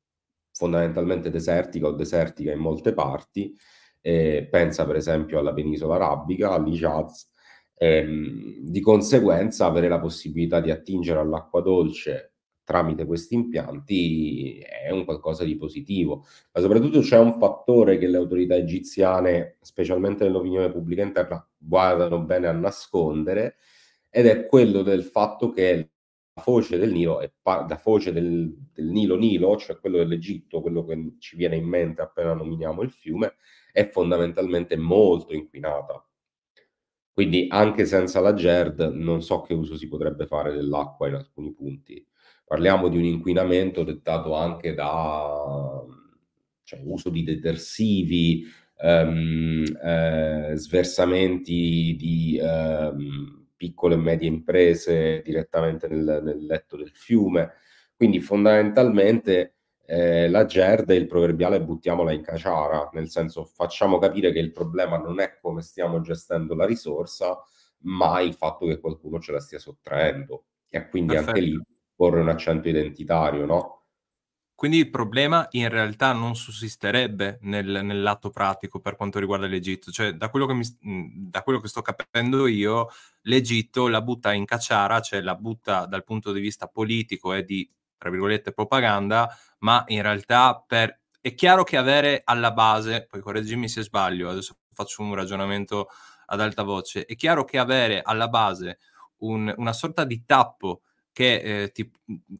fondamentalmente desertica o desertica in molte parti, eh, pensa per esempio alla penisola arabica, all'Hijaz, ehm, di conseguenza avere la possibilità di attingere all'acqua dolce tramite questi impianti è un qualcosa di positivo, ma soprattutto c'è un fattore che le autorità egiziane, specialmente nell'opinione pubblica interna, guardano bene a nascondere ed è quello del fatto che la foce del Nilo, è la foce del, del Nilo Nilo, cioè quello dell'Egitto, quello che ci viene in mente appena nominiamo il fiume, è fondamentalmente molto inquinata. Quindi anche senza la GERD non so che uso si potrebbe fare dell'acqua in alcuni punti. Parliamo di un inquinamento dettato anche da cioè, uso di detersivi, ehm, eh, sversamenti di ehm, piccole e medie imprese direttamente nel, nel letto del fiume. Quindi fondamentalmente eh, la GERD è il proverbiale buttiamola in caciara, nel senso facciamo capire che il problema non è come stiamo gestendo la risorsa, ma il fatto che qualcuno ce la stia sottraendo. E quindi Perfetto. anche lì porre un accento identitario, no? Quindi il problema in realtà non sussisterebbe nel, nel lato pratico per quanto riguarda l'Egitto. Cioè, da quello, che mi, da quello che sto capendo io, l'Egitto la butta in cacciara, cioè la butta dal punto di vista politico e di, tra virgolette, propaganda, ma in realtà per... è chiaro che avere alla base, poi correggimi se sbaglio, adesso faccio un ragionamento ad alta voce, è chiaro che avere alla base un, una sorta di tappo che, eh, ti,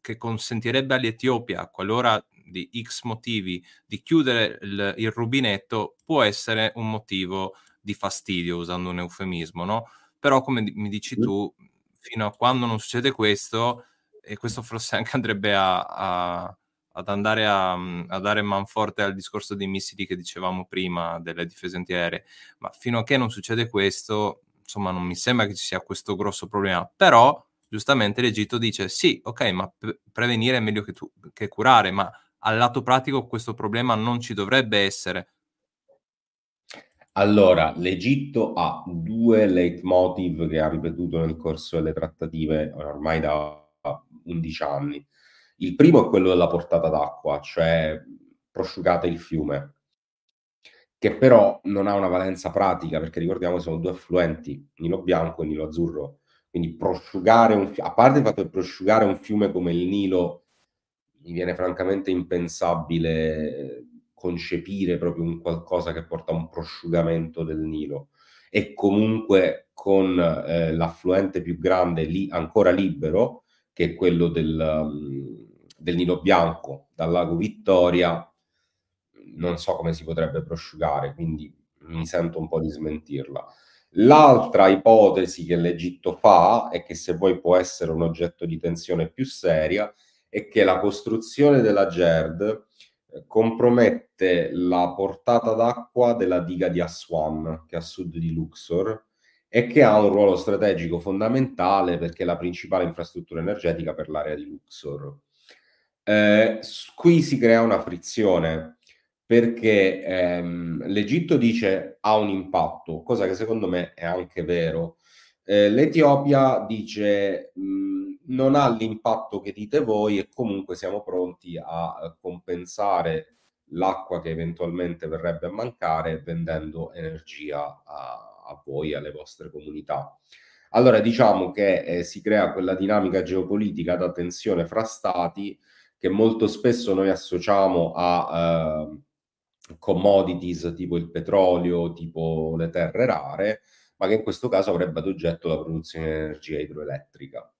che consentirebbe all'Etiopia, qualora di X motivi, di chiudere il, il, rubinetto, può essere un motivo di fastidio, usando un eufemismo, no? Però, come mi dici tu, fino a quando non succede questo, e questo forse anche andrebbe a, a, ad andare a, a, dare manforte al discorso dei missili che dicevamo prima delle difese antiaeree, ma fino a che non succede questo, insomma, non mi sembra che ci sia questo grosso problema. Però giustamente l'Egitto dice sì, ok, ma pre- prevenire è meglio che, tu- che curare, ma al lato pratico questo problema non ci dovrebbe essere. Allora, l'Egitto ha due leitmotiv che ha ripetuto nel corso delle trattative ormai da 11 anni. Il primo è quello della portata d'acqua, cioè prosciugate il fiume, che però non ha una valenza pratica, perché ricordiamo che sono due affluenti, Nilo Bianco e Nilo Azzurro. Quindi prosciugare un a parte il fatto che prosciugare un fiume come il Nilo, mi viene francamente impensabile concepire proprio un qualcosa che porta a un prosciugamento del Nilo. E comunque con eh, l'affluente più grande lì ancora libero, che è quello del, um, del Nilo Bianco, dal lago Vittoria, non so come si potrebbe prosciugare, quindi mi sento un po' di smentirla. L'altra ipotesi che l'Egitto fa, e che se vuoi può essere un oggetto di tensione più seria, è che la costruzione della GERD eh, compromette la portata d'acqua della diga di Aswan, che è a sud di Luxor, e che ha un ruolo strategico fondamentale perché è la principale infrastruttura energetica per l'area di Luxor. Eh, qui si crea una frizione perché ehm, l'Egitto dice ha un impatto, cosa che secondo me è anche vero. Eh, L'Etiopia dice mh, non ha l'impatto che dite voi e comunque siamo pronti a compensare l'acqua che eventualmente verrebbe a mancare vendendo energia a, a voi, alle vostre comunità. Allora diciamo che eh, si crea quella dinamica geopolitica da tensione fra stati che molto spesso noi associamo a... Eh, commodities tipo il petrolio, tipo le terre rare, ma che in questo caso avrebbe ad oggetto la produzione di energia idroelettrica.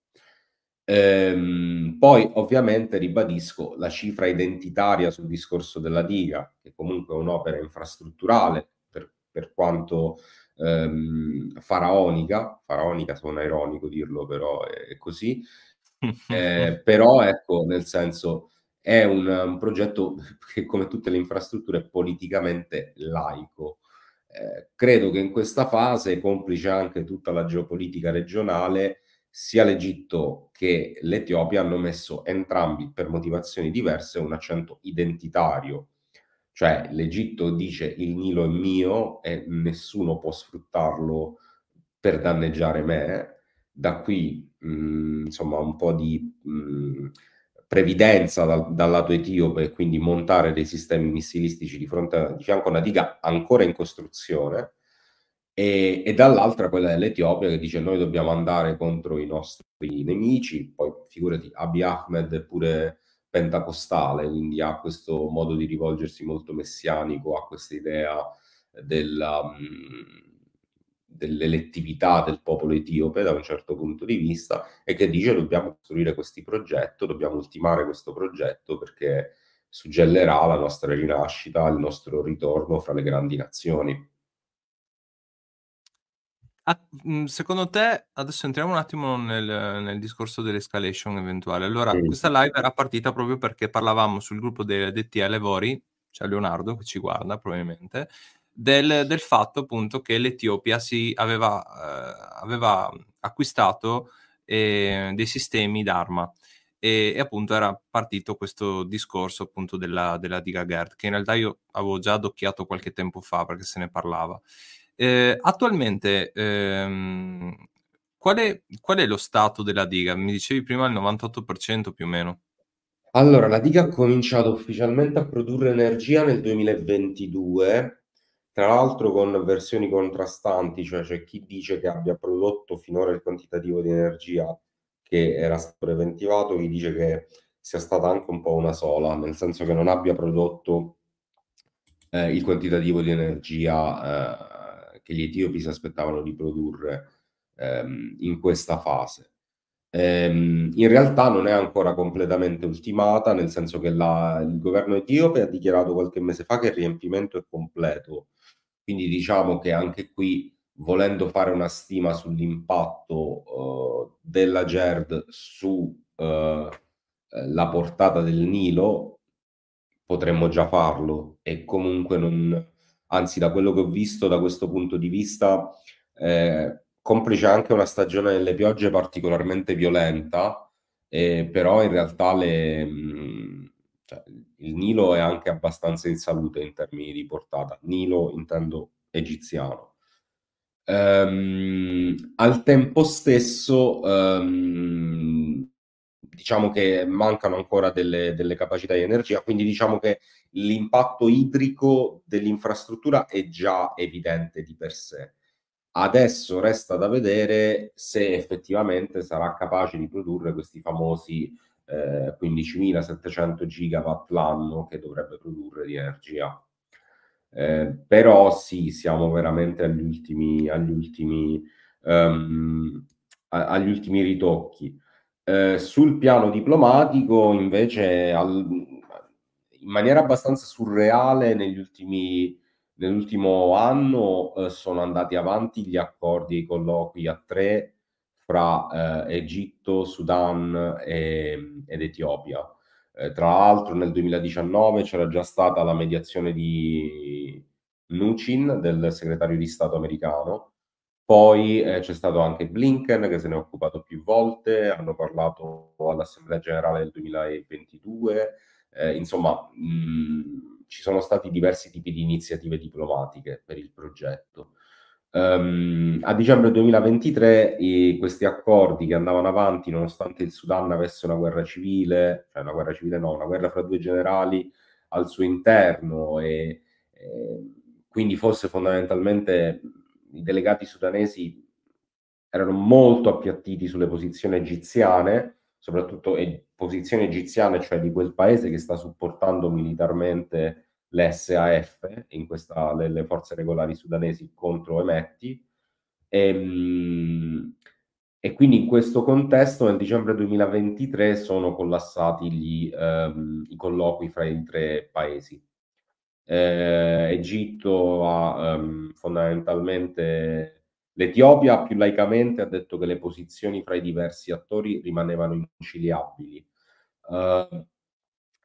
Ehm, poi ovviamente ribadisco la cifra identitaria sul discorso della diga, che comunque è un'opera infrastrutturale per, per quanto ehm, faraonica, faraonica suona ironico dirlo, però è, è così, eh, però ecco, nel senso è un, un, progetto che, come tutte le infrastrutture, è politicamente laico. Eh, credo che in questa fase, complice anche tutta la geopolitica regionale, sia l'Egitto che l'Etiopia hanno messo entrambi, per motivazioni diverse, un accento identitario. Cioè l'Egitto dice il Nilo è mio e nessuno può sfruttarlo per danneggiare me. Da qui, mh, insomma, un po' di... Mh, previdenza dal, dal, lato etiope e quindi montare dei sistemi missilistici di fronte di fianco a una diga ancora in costruzione e, e dall'altra quella dell'Etiopia che dice noi dobbiamo andare contro i nostri nemici, poi figurati Abiy Ahmed è pure pentacostale, quindi ha questo modo di rivolgersi molto messianico, ha questa idea della, mh, dell'elettività del popolo etiope da un certo punto di vista e che dice dobbiamo costruire questo progetto, dobbiamo ultimare questo progetto perché suggellerà la nostra rinascita, il nostro ritorno fra le grandi nazioni. Ah, mm, secondo te, adesso entriamo un attimo nel, nel discorso dell'escalation eventuale. Allora, sì. questa live era partita proprio perché parlavamo sul gruppo dei ai lavori, c'è Leonardo che ci guarda probabilmente, del, del fatto appunto che l'Etiopia si aveva, eh, aveva acquistato eh, dei sistemi d'arma e, e, appunto era partito questo discorso appunto della, della diga Gerd che in realtà io avevo già adocchiato qualche tempo fa perché se ne parlava. Eh, attualmente ehm, qual, è, qual è lo stato della diga? Mi dicevi prima il 98% più o meno. Allora, la diga ha cominciato ufficialmente a produrre energia nel 2022 tra l'altro con versioni contrastanti, cioè c'è chi dice che abbia prodotto finora il quantitativo di energia che era stato preventivato, chi dice che sia stata anche un po' una sola, nel senso che non abbia prodotto eh, il quantitativo di energia eh, che gli etiopi si aspettavano di produrre ehm, in questa fase. Ehm, in realtà non è ancora completamente ultimata, nel senso che la, il governo etiope ha dichiarato qualche mese fa che il riempimento è completo quindi diciamo che anche qui, volendo fare una stima sull'impatto uh, della GERD sulla eh, portata del Nilo, potremmo già farlo e comunque non, anzi da quello che ho visto da questo punto di vista, eh, complice anche una stagione delle piogge particolarmente violenta, eh, però in realtà le, mh, mm, cioè, il Nilo è anche abbastanza in salute in termini di portata. Nilo intendo egiziano. Um, al tempo stesso, um, diciamo che mancano ancora delle, delle, capacità di energia, quindi diciamo che l'impatto idrico dell'infrastruttura è già evidente di per sé. Adesso resta da vedere se effettivamente sarà capace di produrre questi famosi eh, 15.700 gigawatt l'anno che dovrebbe produrre di energia. Eh, però sì, siamo veramente agli ultimi, agli ultimi, um, agli ultimi ritocchi. Eh, sul piano diplomatico, invece, al, in maniera abbastanza surreale, negli ultimi, nell'ultimo anno eh, sono andati avanti gli accordi e i colloqui a tre fra eh, Egitto, Sudan e, ed Etiopia. Eh, tra l'altro nel 2019 c'era già stata la mediazione di Nucin, del segretario di Stato americano, poi eh, c'è stato anche Blinken che se ne è occupato più volte, hanno parlato all'Assemblea Generale del 2022, eh, insomma mh, ci sono stati diversi tipi di iniziative diplomatiche per il progetto. Um, a dicembre 2023 i, questi accordi che andavano avanti nonostante il Sudan avesse una guerra civile, cioè una guerra civile no, una guerra fra due generali al suo interno e, e quindi fosse fondamentalmente i delegati sudanesi erano molto appiattiti sulle posizioni egiziane, soprattutto e, posizioni egiziane, cioè di quel paese che sta supportando militarmente l'SAF, in questa, le, forze regolari sudanesi contro Emetti. E, ehm, e, quindi in questo contesto nel dicembre 2023 sono collassati gli, ehm, i colloqui fra i tre paesi. Eh, Egitto ha ehm, fondamentalmente l'Etiopia più laicamente ha detto che le posizioni fra i diversi attori rimanevano inconciliabili. Uh,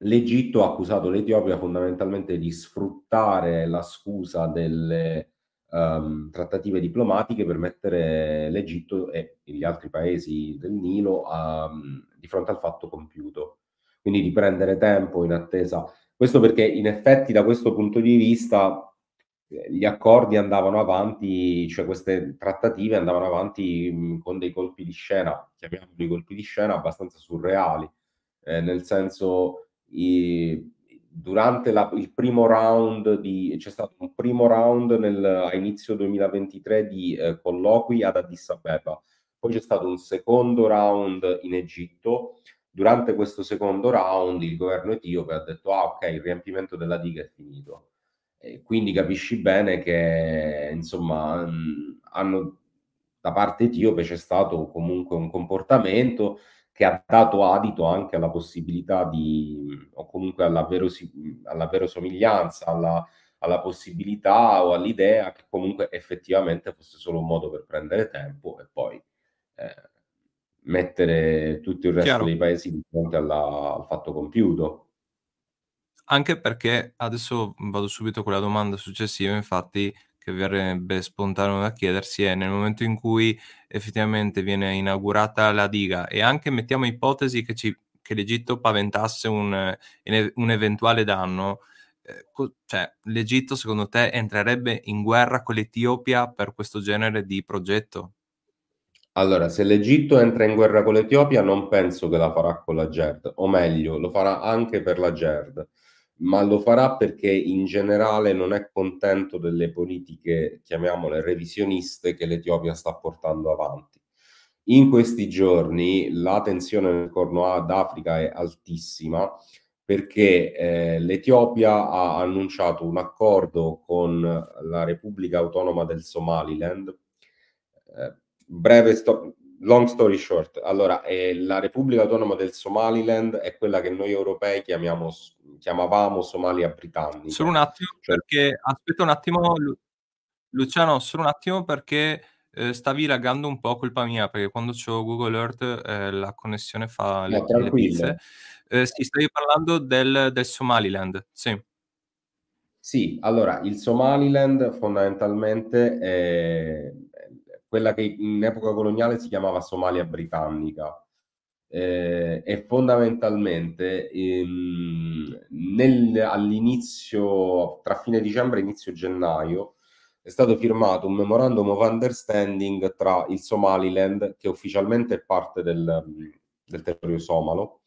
l'Egitto ha accusato l'Etiopia fondamentalmente di sfruttare la scusa delle um, trattative diplomatiche per mettere l'Egitto e gli altri paesi del Nilo um, di fronte al fatto compiuto. Quindi di prendere tempo in attesa. Questo perché in effetti da questo punto di vista gli accordi andavano avanti, cioè queste trattative andavano avanti con dei colpi di scena, chiamiamoli colpi di scena abbastanza surreali eh, nel senso i, durante la, il primo round di, c'è stato un primo round nel, a inizio 2023 di eh, colloqui ad Addis Abeba, poi c'è stato un secondo round in Egitto. Durante questo secondo round il governo etiope ha detto ah ok il riempimento della diga è finito. E quindi capisci bene che insomma mh, hanno, da parte etiope c'è stato comunque un comportamento che ha dato adito anche alla possibilità di, o comunque alla, verosi, alla verosomiglianza, alla, alla possibilità o all'idea che comunque effettivamente fosse solo un modo per prendere tempo e poi eh, mettere tutto il resto Chiaro. dei paesi di fronte alla, al fatto compiuto. Anche perché adesso vado subito con la domanda successiva, infatti che verrebbe spontaneo da chiedersi è nel momento in cui effettivamente viene inaugurata la diga e anche mettiamo ipotesi che, ci, che l'Egitto paventasse un, un eventuale danno, eh, co- cioè l'Egitto secondo te entrerebbe in guerra con l'Etiopia per questo genere di progetto? Allora, se l'Egitto entra in guerra con l'Etiopia, non penso che la farà con la GERD, o meglio, lo farà anche per la GERD ma lo farà perché in generale non è contento delle politiche, chiamiamole revisioniste, che l'Etiopia sta portando avanti. In questi giorni la tensione nel Corno d'Africa è altissima perché eh, l'Etiopia ha annunciato un accordo con la Repubblica Autonoma del Somaliland. Eh, breve stop, long story short, allora eh, la Repubblica Autonoma del Somaliland è quella che noi europei chiamiamo chiamavamo Somalia britannica. Solo un attimo, cioè... perché aspetta un attimo, Luciano, solo un attimo perché eh, stavi laggando un po', colpa mia, perché quando c'ho Google Earth eh, la connessione fa le, no, le pizze. Eh, sì, stavi parlando del, del Somaliland, sì. Sì, allora il Somaliland fondamentalmente è quella che in epoca coloniale si chiamava Somalia britannica. Eh, e fondamentalmente ehm, nel, all'inizio, tra fine dicembre e inizio gennaio, è stato firmato un memorandum of understanding tra il Somaliland, che ufficialmente è parte del, del territorio somalo,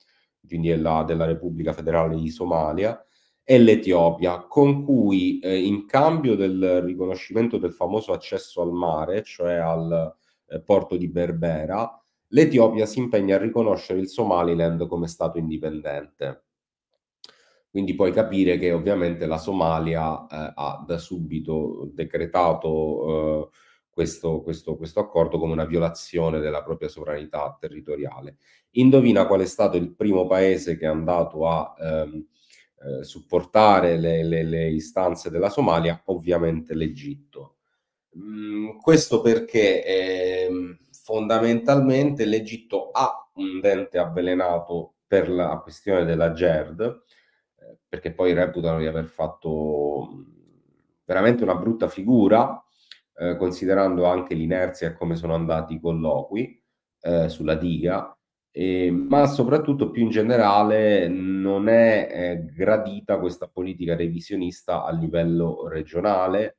quindi è la, della Repubblica Federale di Somalia, e l'Etiopia, con cui eh, in cambio del riconoscimento del famoso accesso al mare, cioè al eh, porto di Berbera, l'Etiopia si impegna a riconoscere il Somaliland come Stato indipendente. Quindi puoi capire che ovviamente la Somalia eh, ha da subito decretato eh, questo, questo, questo, accordo come una violazione della propria sovranità territoriale. Indovina qual è stato il primo paese che è andato a ehm, eh, supportare le, le, le, istanze della Somalia? Ovviamente l'Egitto. Mm, questo perché ehm, fondamentalmente l'Egitto ha un dente avvelenato per la questione della GERD, eh, perché poi reputano di aver fatto veramente una brutta figura, eh, considerando anche l'inerzia e come sono andati i colloqui eh, sulla diga, eh, ma soprattutto più in generale non è eh, gradita questa politica revisionista a livello regionale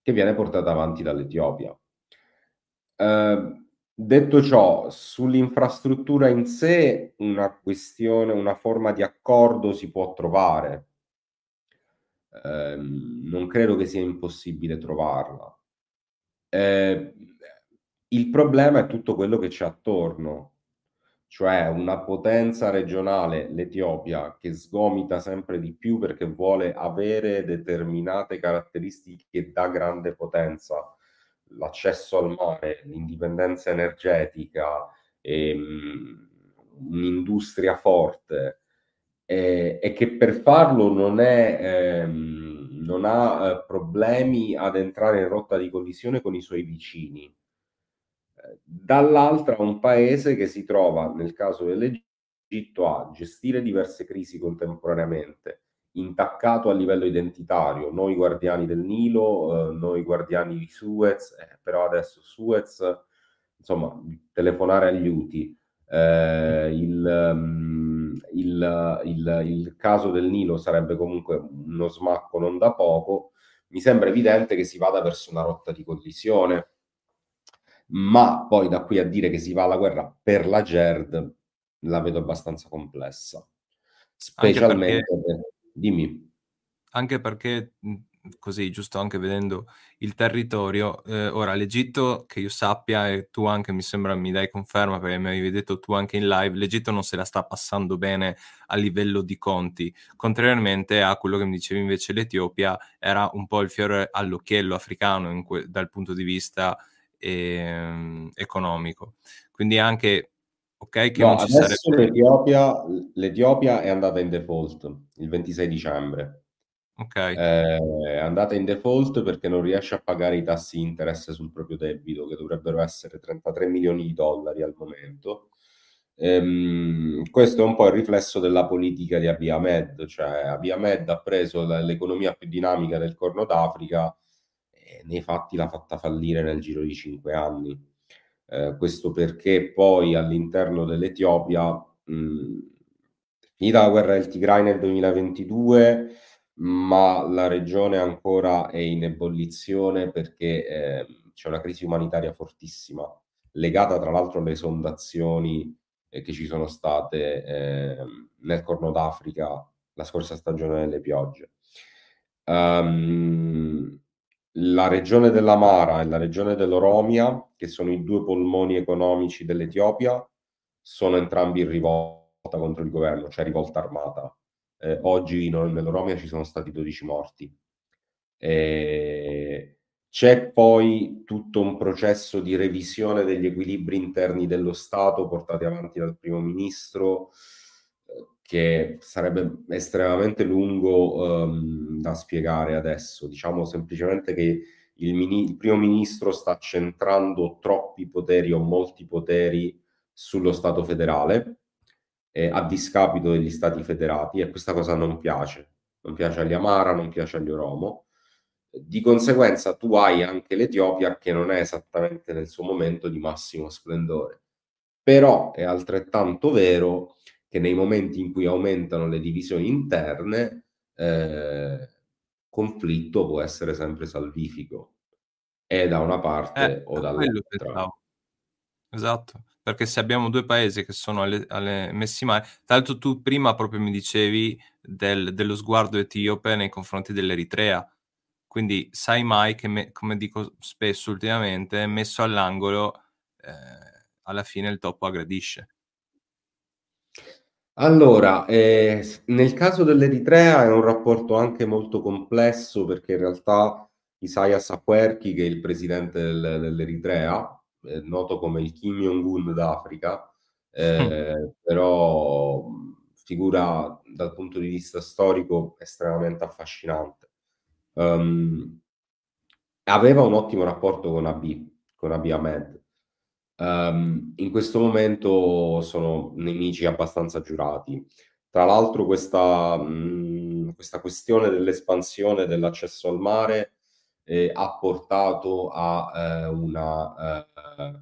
che viene portata avanti dall'Etiopia. Eh, Detto ciò, sull'infrastruttura in sé una questione, una forma di accordo si può trovare. Eh, non credo che sia impossibile trovarla. Eh, il problema è tutto quello che c'è attorno, cioè una potenza regionale, l'Etiopia, che sgomita sempre di più perché vuole avere determinate caratteristiche da grande potenza l'accesso al mare, l'indipendenza energetica, ehm, un'industria forte eh, e che per farlo non, è, ehm, non ha eh, problemi ad entrare in rotta di collisione con i suoi vicini. Dall'altra un paese che si trova, nel caso dell'Egitto, a gestire diverse crisi contemporaneamente, intaccato a livello identitario, noi guardiani del Nilo, eh, noi guardiani di Suez, eh, però adesso Suez, insomma, telefonare agli UTI, eh, il, um, il, il, il, caso del Nilo sarebbe comunque uno smacco non da poco, mi sembra evidente che si vada verso una rotta di collisione, ma poi da qui a dire che si va alla guerra per la GERD la vedo abbastanza complessa, specialmente perché... per... Dimmi. Anche perché così, giusto anche vedendo il territorio. Eh, ora, l'Egitto, che io sappia, e tu anche mi sembra mi dai conferma perché mi avevi detto tu anche in live, l'Egitto non se la sta passando bene a livello di conti, contrariamente a quello che mi dicevi invece l'Etiopia, era un po' il fiore all'occhiello africano que- dal punto di vista eh, economico. Quindi anche ok che no, non ci sarebbe... L'Etiopia, l'Etiopia è andata in default il 26 dicembre Okay. Eh, è andata in default perché non riesce a pagare i tassi di interesse sul proprio debito, che dovrebbero essere 33 milioni di dollari al momento. Ehm, questo è un po' il riflesso della politica di Abiy Ahmed, cioè Abiy Ahmed ha preso l'economia più dinamica del Corno d'Africa e nei fatti l'ha fatta fallire nel giro di cinque anni. Eh, questo perché poi all'interno dell'Etiopia, mh, finita la guerra del Tigray nel 2022, ma la regione ancora è in ebollizione perché eh, c'è una crisi umanitaria fortissima, legata tra l'altro alle esondazioni eh, che ci sono state eh, nel Corno d'Africa la scorsa stagione delle piogge. Um, la regione dell'Amara e la regione dell'Oromia, che sono i due polmoni economici dell'Etiopia, sono entrambi in rivolta contro il governo, cioè rivolta armata eh, oggi nell'Oromia ci sono stati 12 morti. Eh, c'è poi tutto un processo di revisione degli equilibri interni dello Stato portati avanti dal primo ministro che sarebbe estremamente lungo um, da spiegare adesso. Diciamo semplicemente che il, mini- il primo ministro sta centrando troppi poteri o molti poteri sullo Stato federale eh, a discapito degli stati federati e questa cosa non piace, non piace agli Amara, non piace agli Oromo. Di conseguenza tu hai anche l'Etiopia che non è esattamente nel suo momento di massimo splendore. Però è altrettanto vero che nei momenti in cui aumentano le divisioni interne, eh, conflitto può essere sempre salvifico, è da una parte eh, o dall'altra. Esatto perché se abbiamo due paesi che sono alle, alle messi male, tra l'altro tu prima proprio mi dicevi del, dello sguardo etiope nei confronti dell'Eritrea, quindi sai mai che, me, come dico spesso ultimamente, messo all'angolo, eh, alla fine il topo aggredisce. Allora, eh, nel caso dell'Eritrea è un rapporto anche molto complesso perché in realtà Isaias Afwerki, che è il presidente del, dell'Eritrea, eh, noto come il Kim Jong-un d'Africa, eh, però figura dal punto di vista storico estremamente affascinante. Um, aveva un ottimo rapporto con Abiy, con Abiy Ahmed. Um, in questo momento sono nemici abbastanza giurati. Tra l'altro questa, mh, questa questione dell'espansione dell'accesso al mare eh, ha portato a eh, una, eh,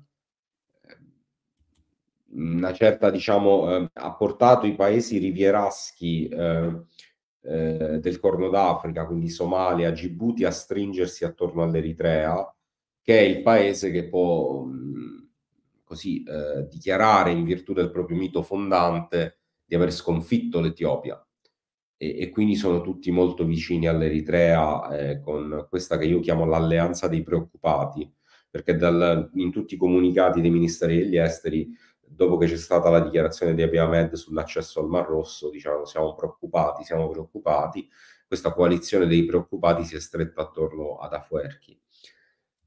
una certa, diciamo, eh, ha portato i paesi rivieraschi eh, eh, del Corno d'Africa, quindi Somalia, Djibouti, a stringersi attorno all'Eritrea, che è il paese che può mh, così dichiarare in virtù del proprio mito fondante di aver sconfitto l'Etiopia e, e, quindi sono tutti molto vicini all'Eritrea eh, con questa che io chiamo l'alleanza dei preoccupati, perché dal, in tutti i comunicati dei ministeri degli esteri, dopo che c'è stata la dichiarazione di Abiy Ahmed sull'accesso al Mar Rosso, diciamo siamo preoccupati, siamo preoccupati, questa coalizione dei preoccupati si è stretta attorno ad Afwerki.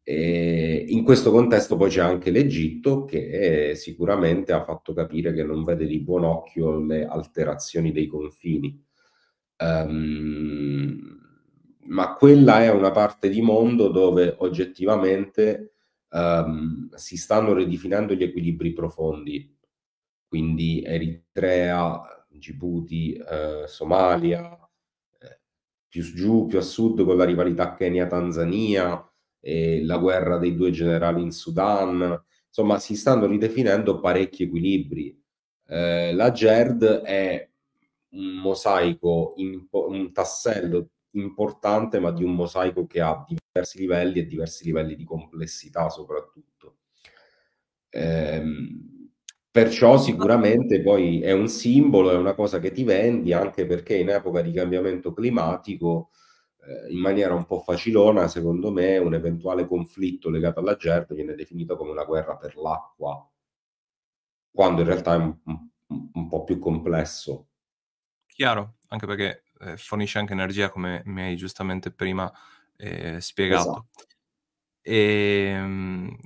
E in questo contesto poi c'è anche l'Egitto che sicuramente ha fatto capire che non vede di buon occhio le alterazioni dei confini. Um, ma quella è una parte di mondo dove oggettivamente um, si stanno ridefinendo gli equilibri profondi, quindi Eritrea, Djibouti, eh, Somalia, eh, più giù, più a sud con la rivalità Kenya-Tanzania, e la guerra dei due generali in Sudan, insomma si stanno ridefinendo parecchi equilibri. Eh, la GERD è un mosaico, un tassello importante, ma di un mosaico che ha diversi livelli e diversi livelli di complessità soprattutto. Ehm, Perciò sicuramente poi è un simbolo, è una cosa che ti vendi, anche perché in epoca di cambiamento climatico, eh, in maniera un po' facilona, secondo me, un eventuale conflitto legato alla GERD viene definito come una guerra per l'acqua, quando in realtà è un, un, un po' più complesso. Chiaro, anche perché eh, fornisce anche energia, come mi hai giustamente prima eh, spiegato. Esatto. E, um,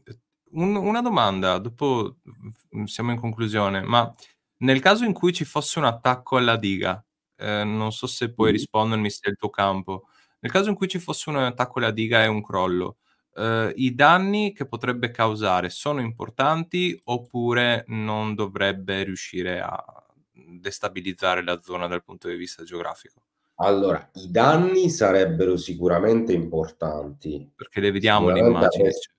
un, una domanda, dopo siamo in conclusione, ma nel caso in cui ci fosse un attacco alla diga, eh, non so se puoi mm. rispondermi se è il tuo campo, nel caso in cui ci fosse un attacco alla diga e un crollo, eh, i danni che potrebbe causare sono importanti oppure non dovrebbe riuscire a destabilizzare la zona dal punto di vista geografico? Allora, i danni sarebbero sicuramente importanti. Perché le vediamo le immagini. Avresti,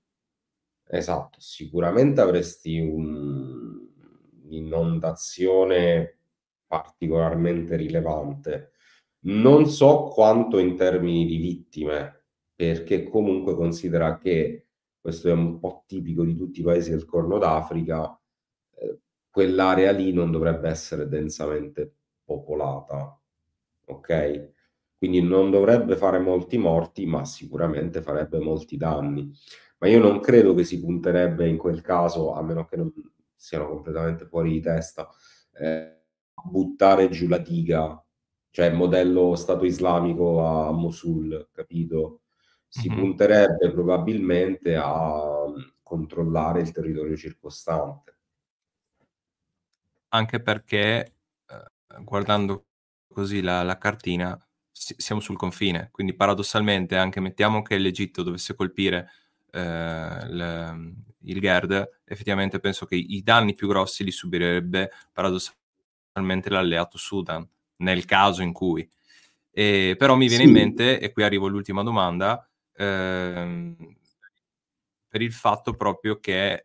esatto, sicuramente avresti un'inondazione particolarmente rilevante. Non so quanto in termini di vittime, perché comunque considera che questo è un po' tipico di tutti i paesi del Corno d'Africa, eh, quell'area lì non dovrebbe essere densamente popolata ok? Quindi non dovrebbe fare molti morti, ma sicuramente farebbe molti danni. Ma io non credo che si punterebbe in quel caso, a meno che non siano completamente fuori di testa, eh, buttare giù la diga, cioè modello Stato islamico a Mosul, capito? Si mm-hmm. punterebbe probabilmente a controllare il territorio circostante. Anche perché, eh, guardando così la, la cartina, si, siamo sul confine. Quindi paradossalmente, anche mettiamo che l'Egitto dovesse colpire eh, le, il GERD, effettivamente penso che i danni più grossi li subirebbe paradossalmente l'alleato Sudan, nel caso in cui. E, però mi viene sì. in mente, e qui arrivo all'ultima domanda, ehm, per il fatto proprio che eh,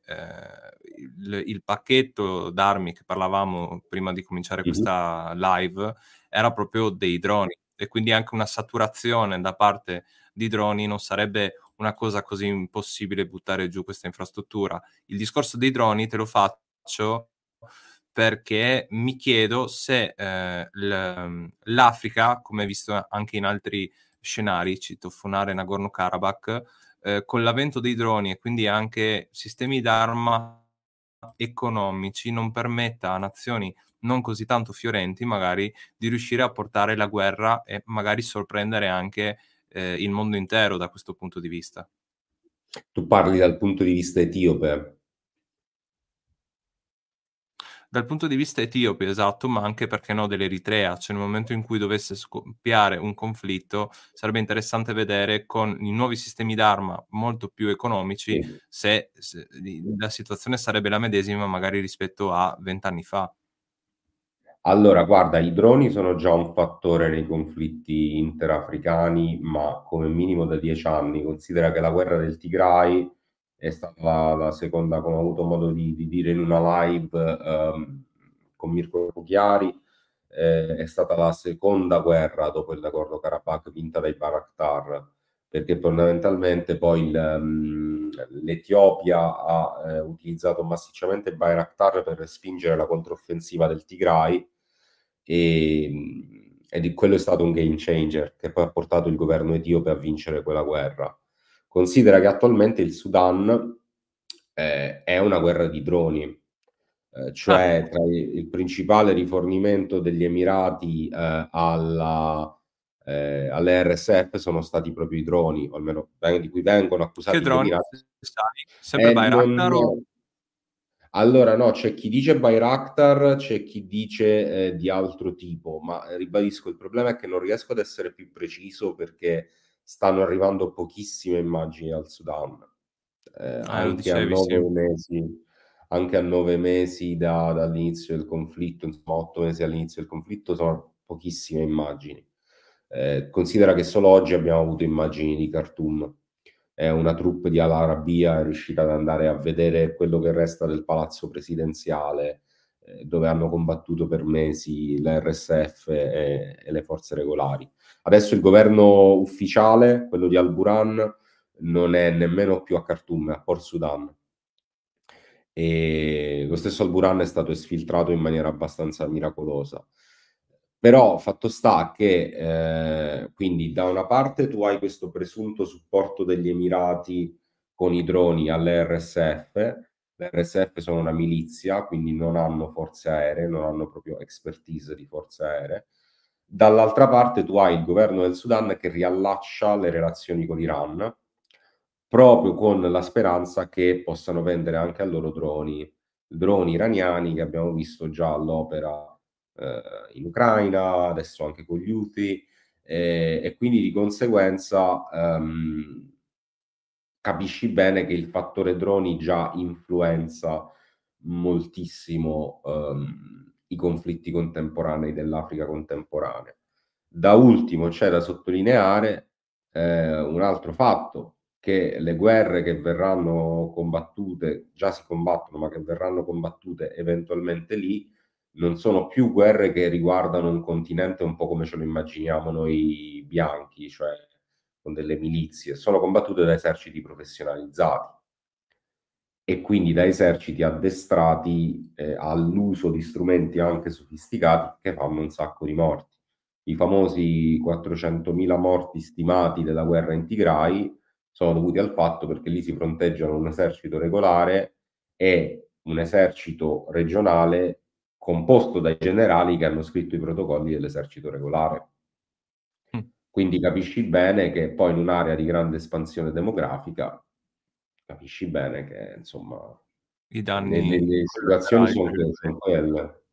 il, il, pacchetto d'armi che parlavamo prima di cominciare questa live era proprio dei droni e quindi anche una saturazione da parte di droni non sarebbe una cosa così impossibile buttare giù questa infrastruttura. Il discorso dei droni te lo faccio perché mi chiedo se eh, l'Africa, come visto anche in altri scenari, cito Funare Nagorno-Karabakh, eh, con l'avvento dei droni e quindi anche sistemi d'arma economici non permetta a nazioni non così tanto fiorenti magari di riuscire a portare la guerra e magari sorprendere anche eh, il mondo intero da questo punto di vista. Tu parli dal punto di vista etiope. Dal punto di vista etiope, esatto, ma anche perché no dell'Eritrea, cioè nel momento in cui dovesse scoppiare un conflitto, sarebbe interessante vedere con i nuovi sistemi d'arma molto più economici sì. se, se la situazione sarebbe la medesima magari rispetto a vent'anni fa. Allora, guarda, i droni sono già un fattore nei conflitti interafricani, ma come minimo da dieci anni. Considera che la guerra del Tigray è stata la, la seconda, come ho avuto modo di, di dire in una live um, con Mirko Chiari, eh, è stata la seconda guerra dopo il Nagorno-Karabakh vinta dai Baraktar, perché fondamentalmente poi il, um, l'Etiopia ha eh, utilizzato massicciamente il Bayraktar per spingere la controffensiva del Tigray e, e quello è stato un game changer che poi ha portato il governo etiope a vincere quella guerra. Considera che attualmente il Sudan eh, è una guerra di droni, eh, cioè ah. tra il, principale rifornimento degli Emirati eh, alla, eh, alle RSF sono stati proprio i droni, o almeno di cui vengono accusati che droni, sai, sempre Bayraktar o... Allora, no, c'è chi dice Bayraktar, c'è chi dice eh, di altro tipo, ma eh, ribadisco, il problema è che non riesco ad essere più preciso perché stanno arrivando pochissime immagini al Sudan. Eh, ah, anche, a nove mesi, anche a nove mesi da, dall'inizio del conflitto, insomma, otto mesi all'inizio del conflitto, sono pochissime immagini. Eh, considera che solo oggi abbiamo avuto immagini di Khartoum eh, una troupe di Al Arabiya è riuscita ad andare a vedere quello che resta del palazzo presidenziale, eh, dove hanno combattuto per mesi l'RSF e, e, le forze regolari. Adesso il governo ufficiale, quello di Al-Buran, non è nemmeno più a Khartoum, è a Port Sudan. e lo stesso Alburan è stato esfiltrato in maniera abbastanza miracolosa. Però fatto sta che eh, quindi da una parte tu hai questo presunto supporto degli Emirati con i droni all'RSF, l'RSF sono una milizia, quindi non hanno forze aeree, non hanno proprio expertise di forze aeree. Dall'altra parte tu hai il governo del Sudan che riallaccia le relazioni con l'Iran, proprio con la speranza che possano vendere anche a loro droni, droni iraniani che abbiamo visto già all'opera eh, in Ucraina, adesso anche con gli Houthi, eh, e quindi di conseguenza ehm, capisci bene che il fattore droni già influenza moltissimo ehm, i conflitti contemporanei dell'Africa contemporanea. Da ultimo c'è da sottolineare eh, un altro fatto che le guerre che verranno combattute, già si combattono, ma che verranno combattute eventualmente lì, non sono più guerre che riguardano un continente un po' come ce lo immaginiamo noi bianchi, cioè con delle milizie, sono combattute da eserciti professionalizzati e quindi da eserciti addestrati eh, all'uso di strumenti anche sofisticati che fanno un sacco di morti. I famosi 400.000 morti stimati della guerra in Tigray sono dovuti al fatto perché lì si fronteggiano un esercito regolare e un esercito regionale composto dai generali che hanno scritto i protocolli dell'esercito regolare. Mm. Quindi capisci bene che poi in un'area di grande espansione demografica, capisci bene che insomma i danni le, le situazioni sono, sono, quelle,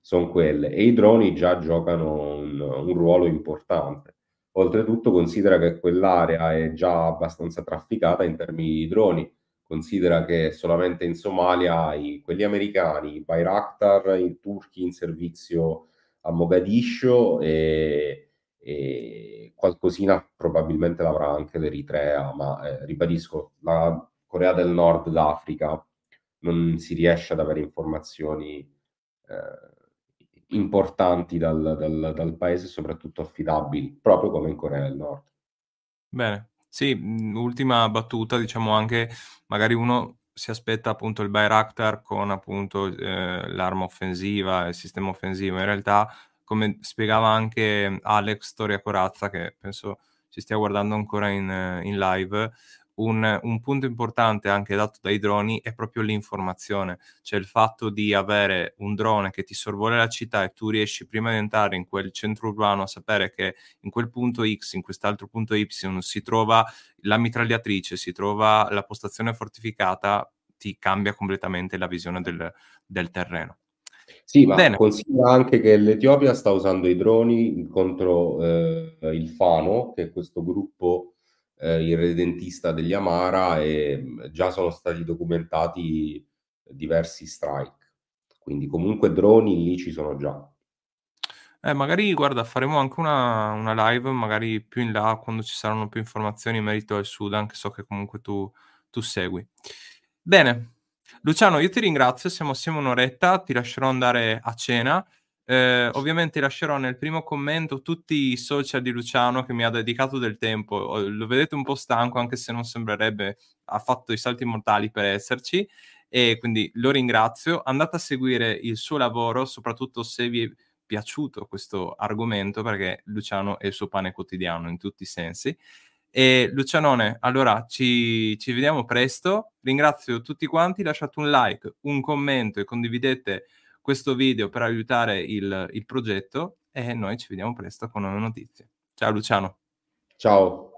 sono quelle. E i droni già giocano un, un ruolo importante. Oltretutto considera che quell'area è già abbastanza trafficata in termini di droni, considera che solamente in Somalia hai quelli americani, i Bayraktar, i turchi in servizio a Mogadiscio e, e qualcosina probabilmente l'avrà anche l'Eritrea, ma eh, ribadisco, la Corea del Nord d'Africa non si riesce ad avere informazioni eh, importanti dal, dal, dal paese, soprattutto affidabili, proprio come in Corea del Nord. Bene, sì, ultima battuta, diciamo anche, magari uno si aspetta appunto il Bayraktar con appunto eh, l'arma offensiva, il sistema offensivo, in realtà come spiegava anche Alex Storia Corazza, che penso ci stia guardando ancora in, in live, un, un, punto importante anche dato dai droni è proprio l'informazione, cioè il fatto di avere un drone che ti sorvola la città e tu riesci prima di entrare in quel centro urbano a sapere che in quel punto X, in quest'altro punto Y si trova la mitragliatrice, si trova la postazione fortificata, ti cambia completamente la visione del, del terreno. Sì, ma Bene. considera anche che l'Etiopia sta usando i droni contro eh, il Fano, che è questo gruppo eh, irredentista degli Amara e già sono stati documentati diversi strike. Quindi comunque droni lì ci sono già. Eh, magari, guarda, faremo anche una, una, live, magari più in là, quando ci saranno più informazioni in merito al Sudan, che so che comunque tu, tu segui. Bene, Luciano, io ti ringrazio, siamo assieme un'oretta, ti lascerò andare a cena. Eh, ovviamente lascerò nel primo commento tutti i social di Luciano che mi ha dedicato del tempo. Lo vedete un po' stanco, anche se non sembrerebbe, ha fatto i salti mortali per esserci. E quindi lo ringrazio. Andate a seguire il suo lavoro, soprattutto se vi è piaciuto questo argomento, perché Luciano è il suo pane quotidiano in tutti i sensi. E Lucianone, allora ci, ci vediamo presto. Ringrazio tutti quanti. Lasciate un like, un commento e condividete questo video per aiutare il, il progetto e noi ci vediamo presto con nuove notizie. Ciao Luciano. Ciao.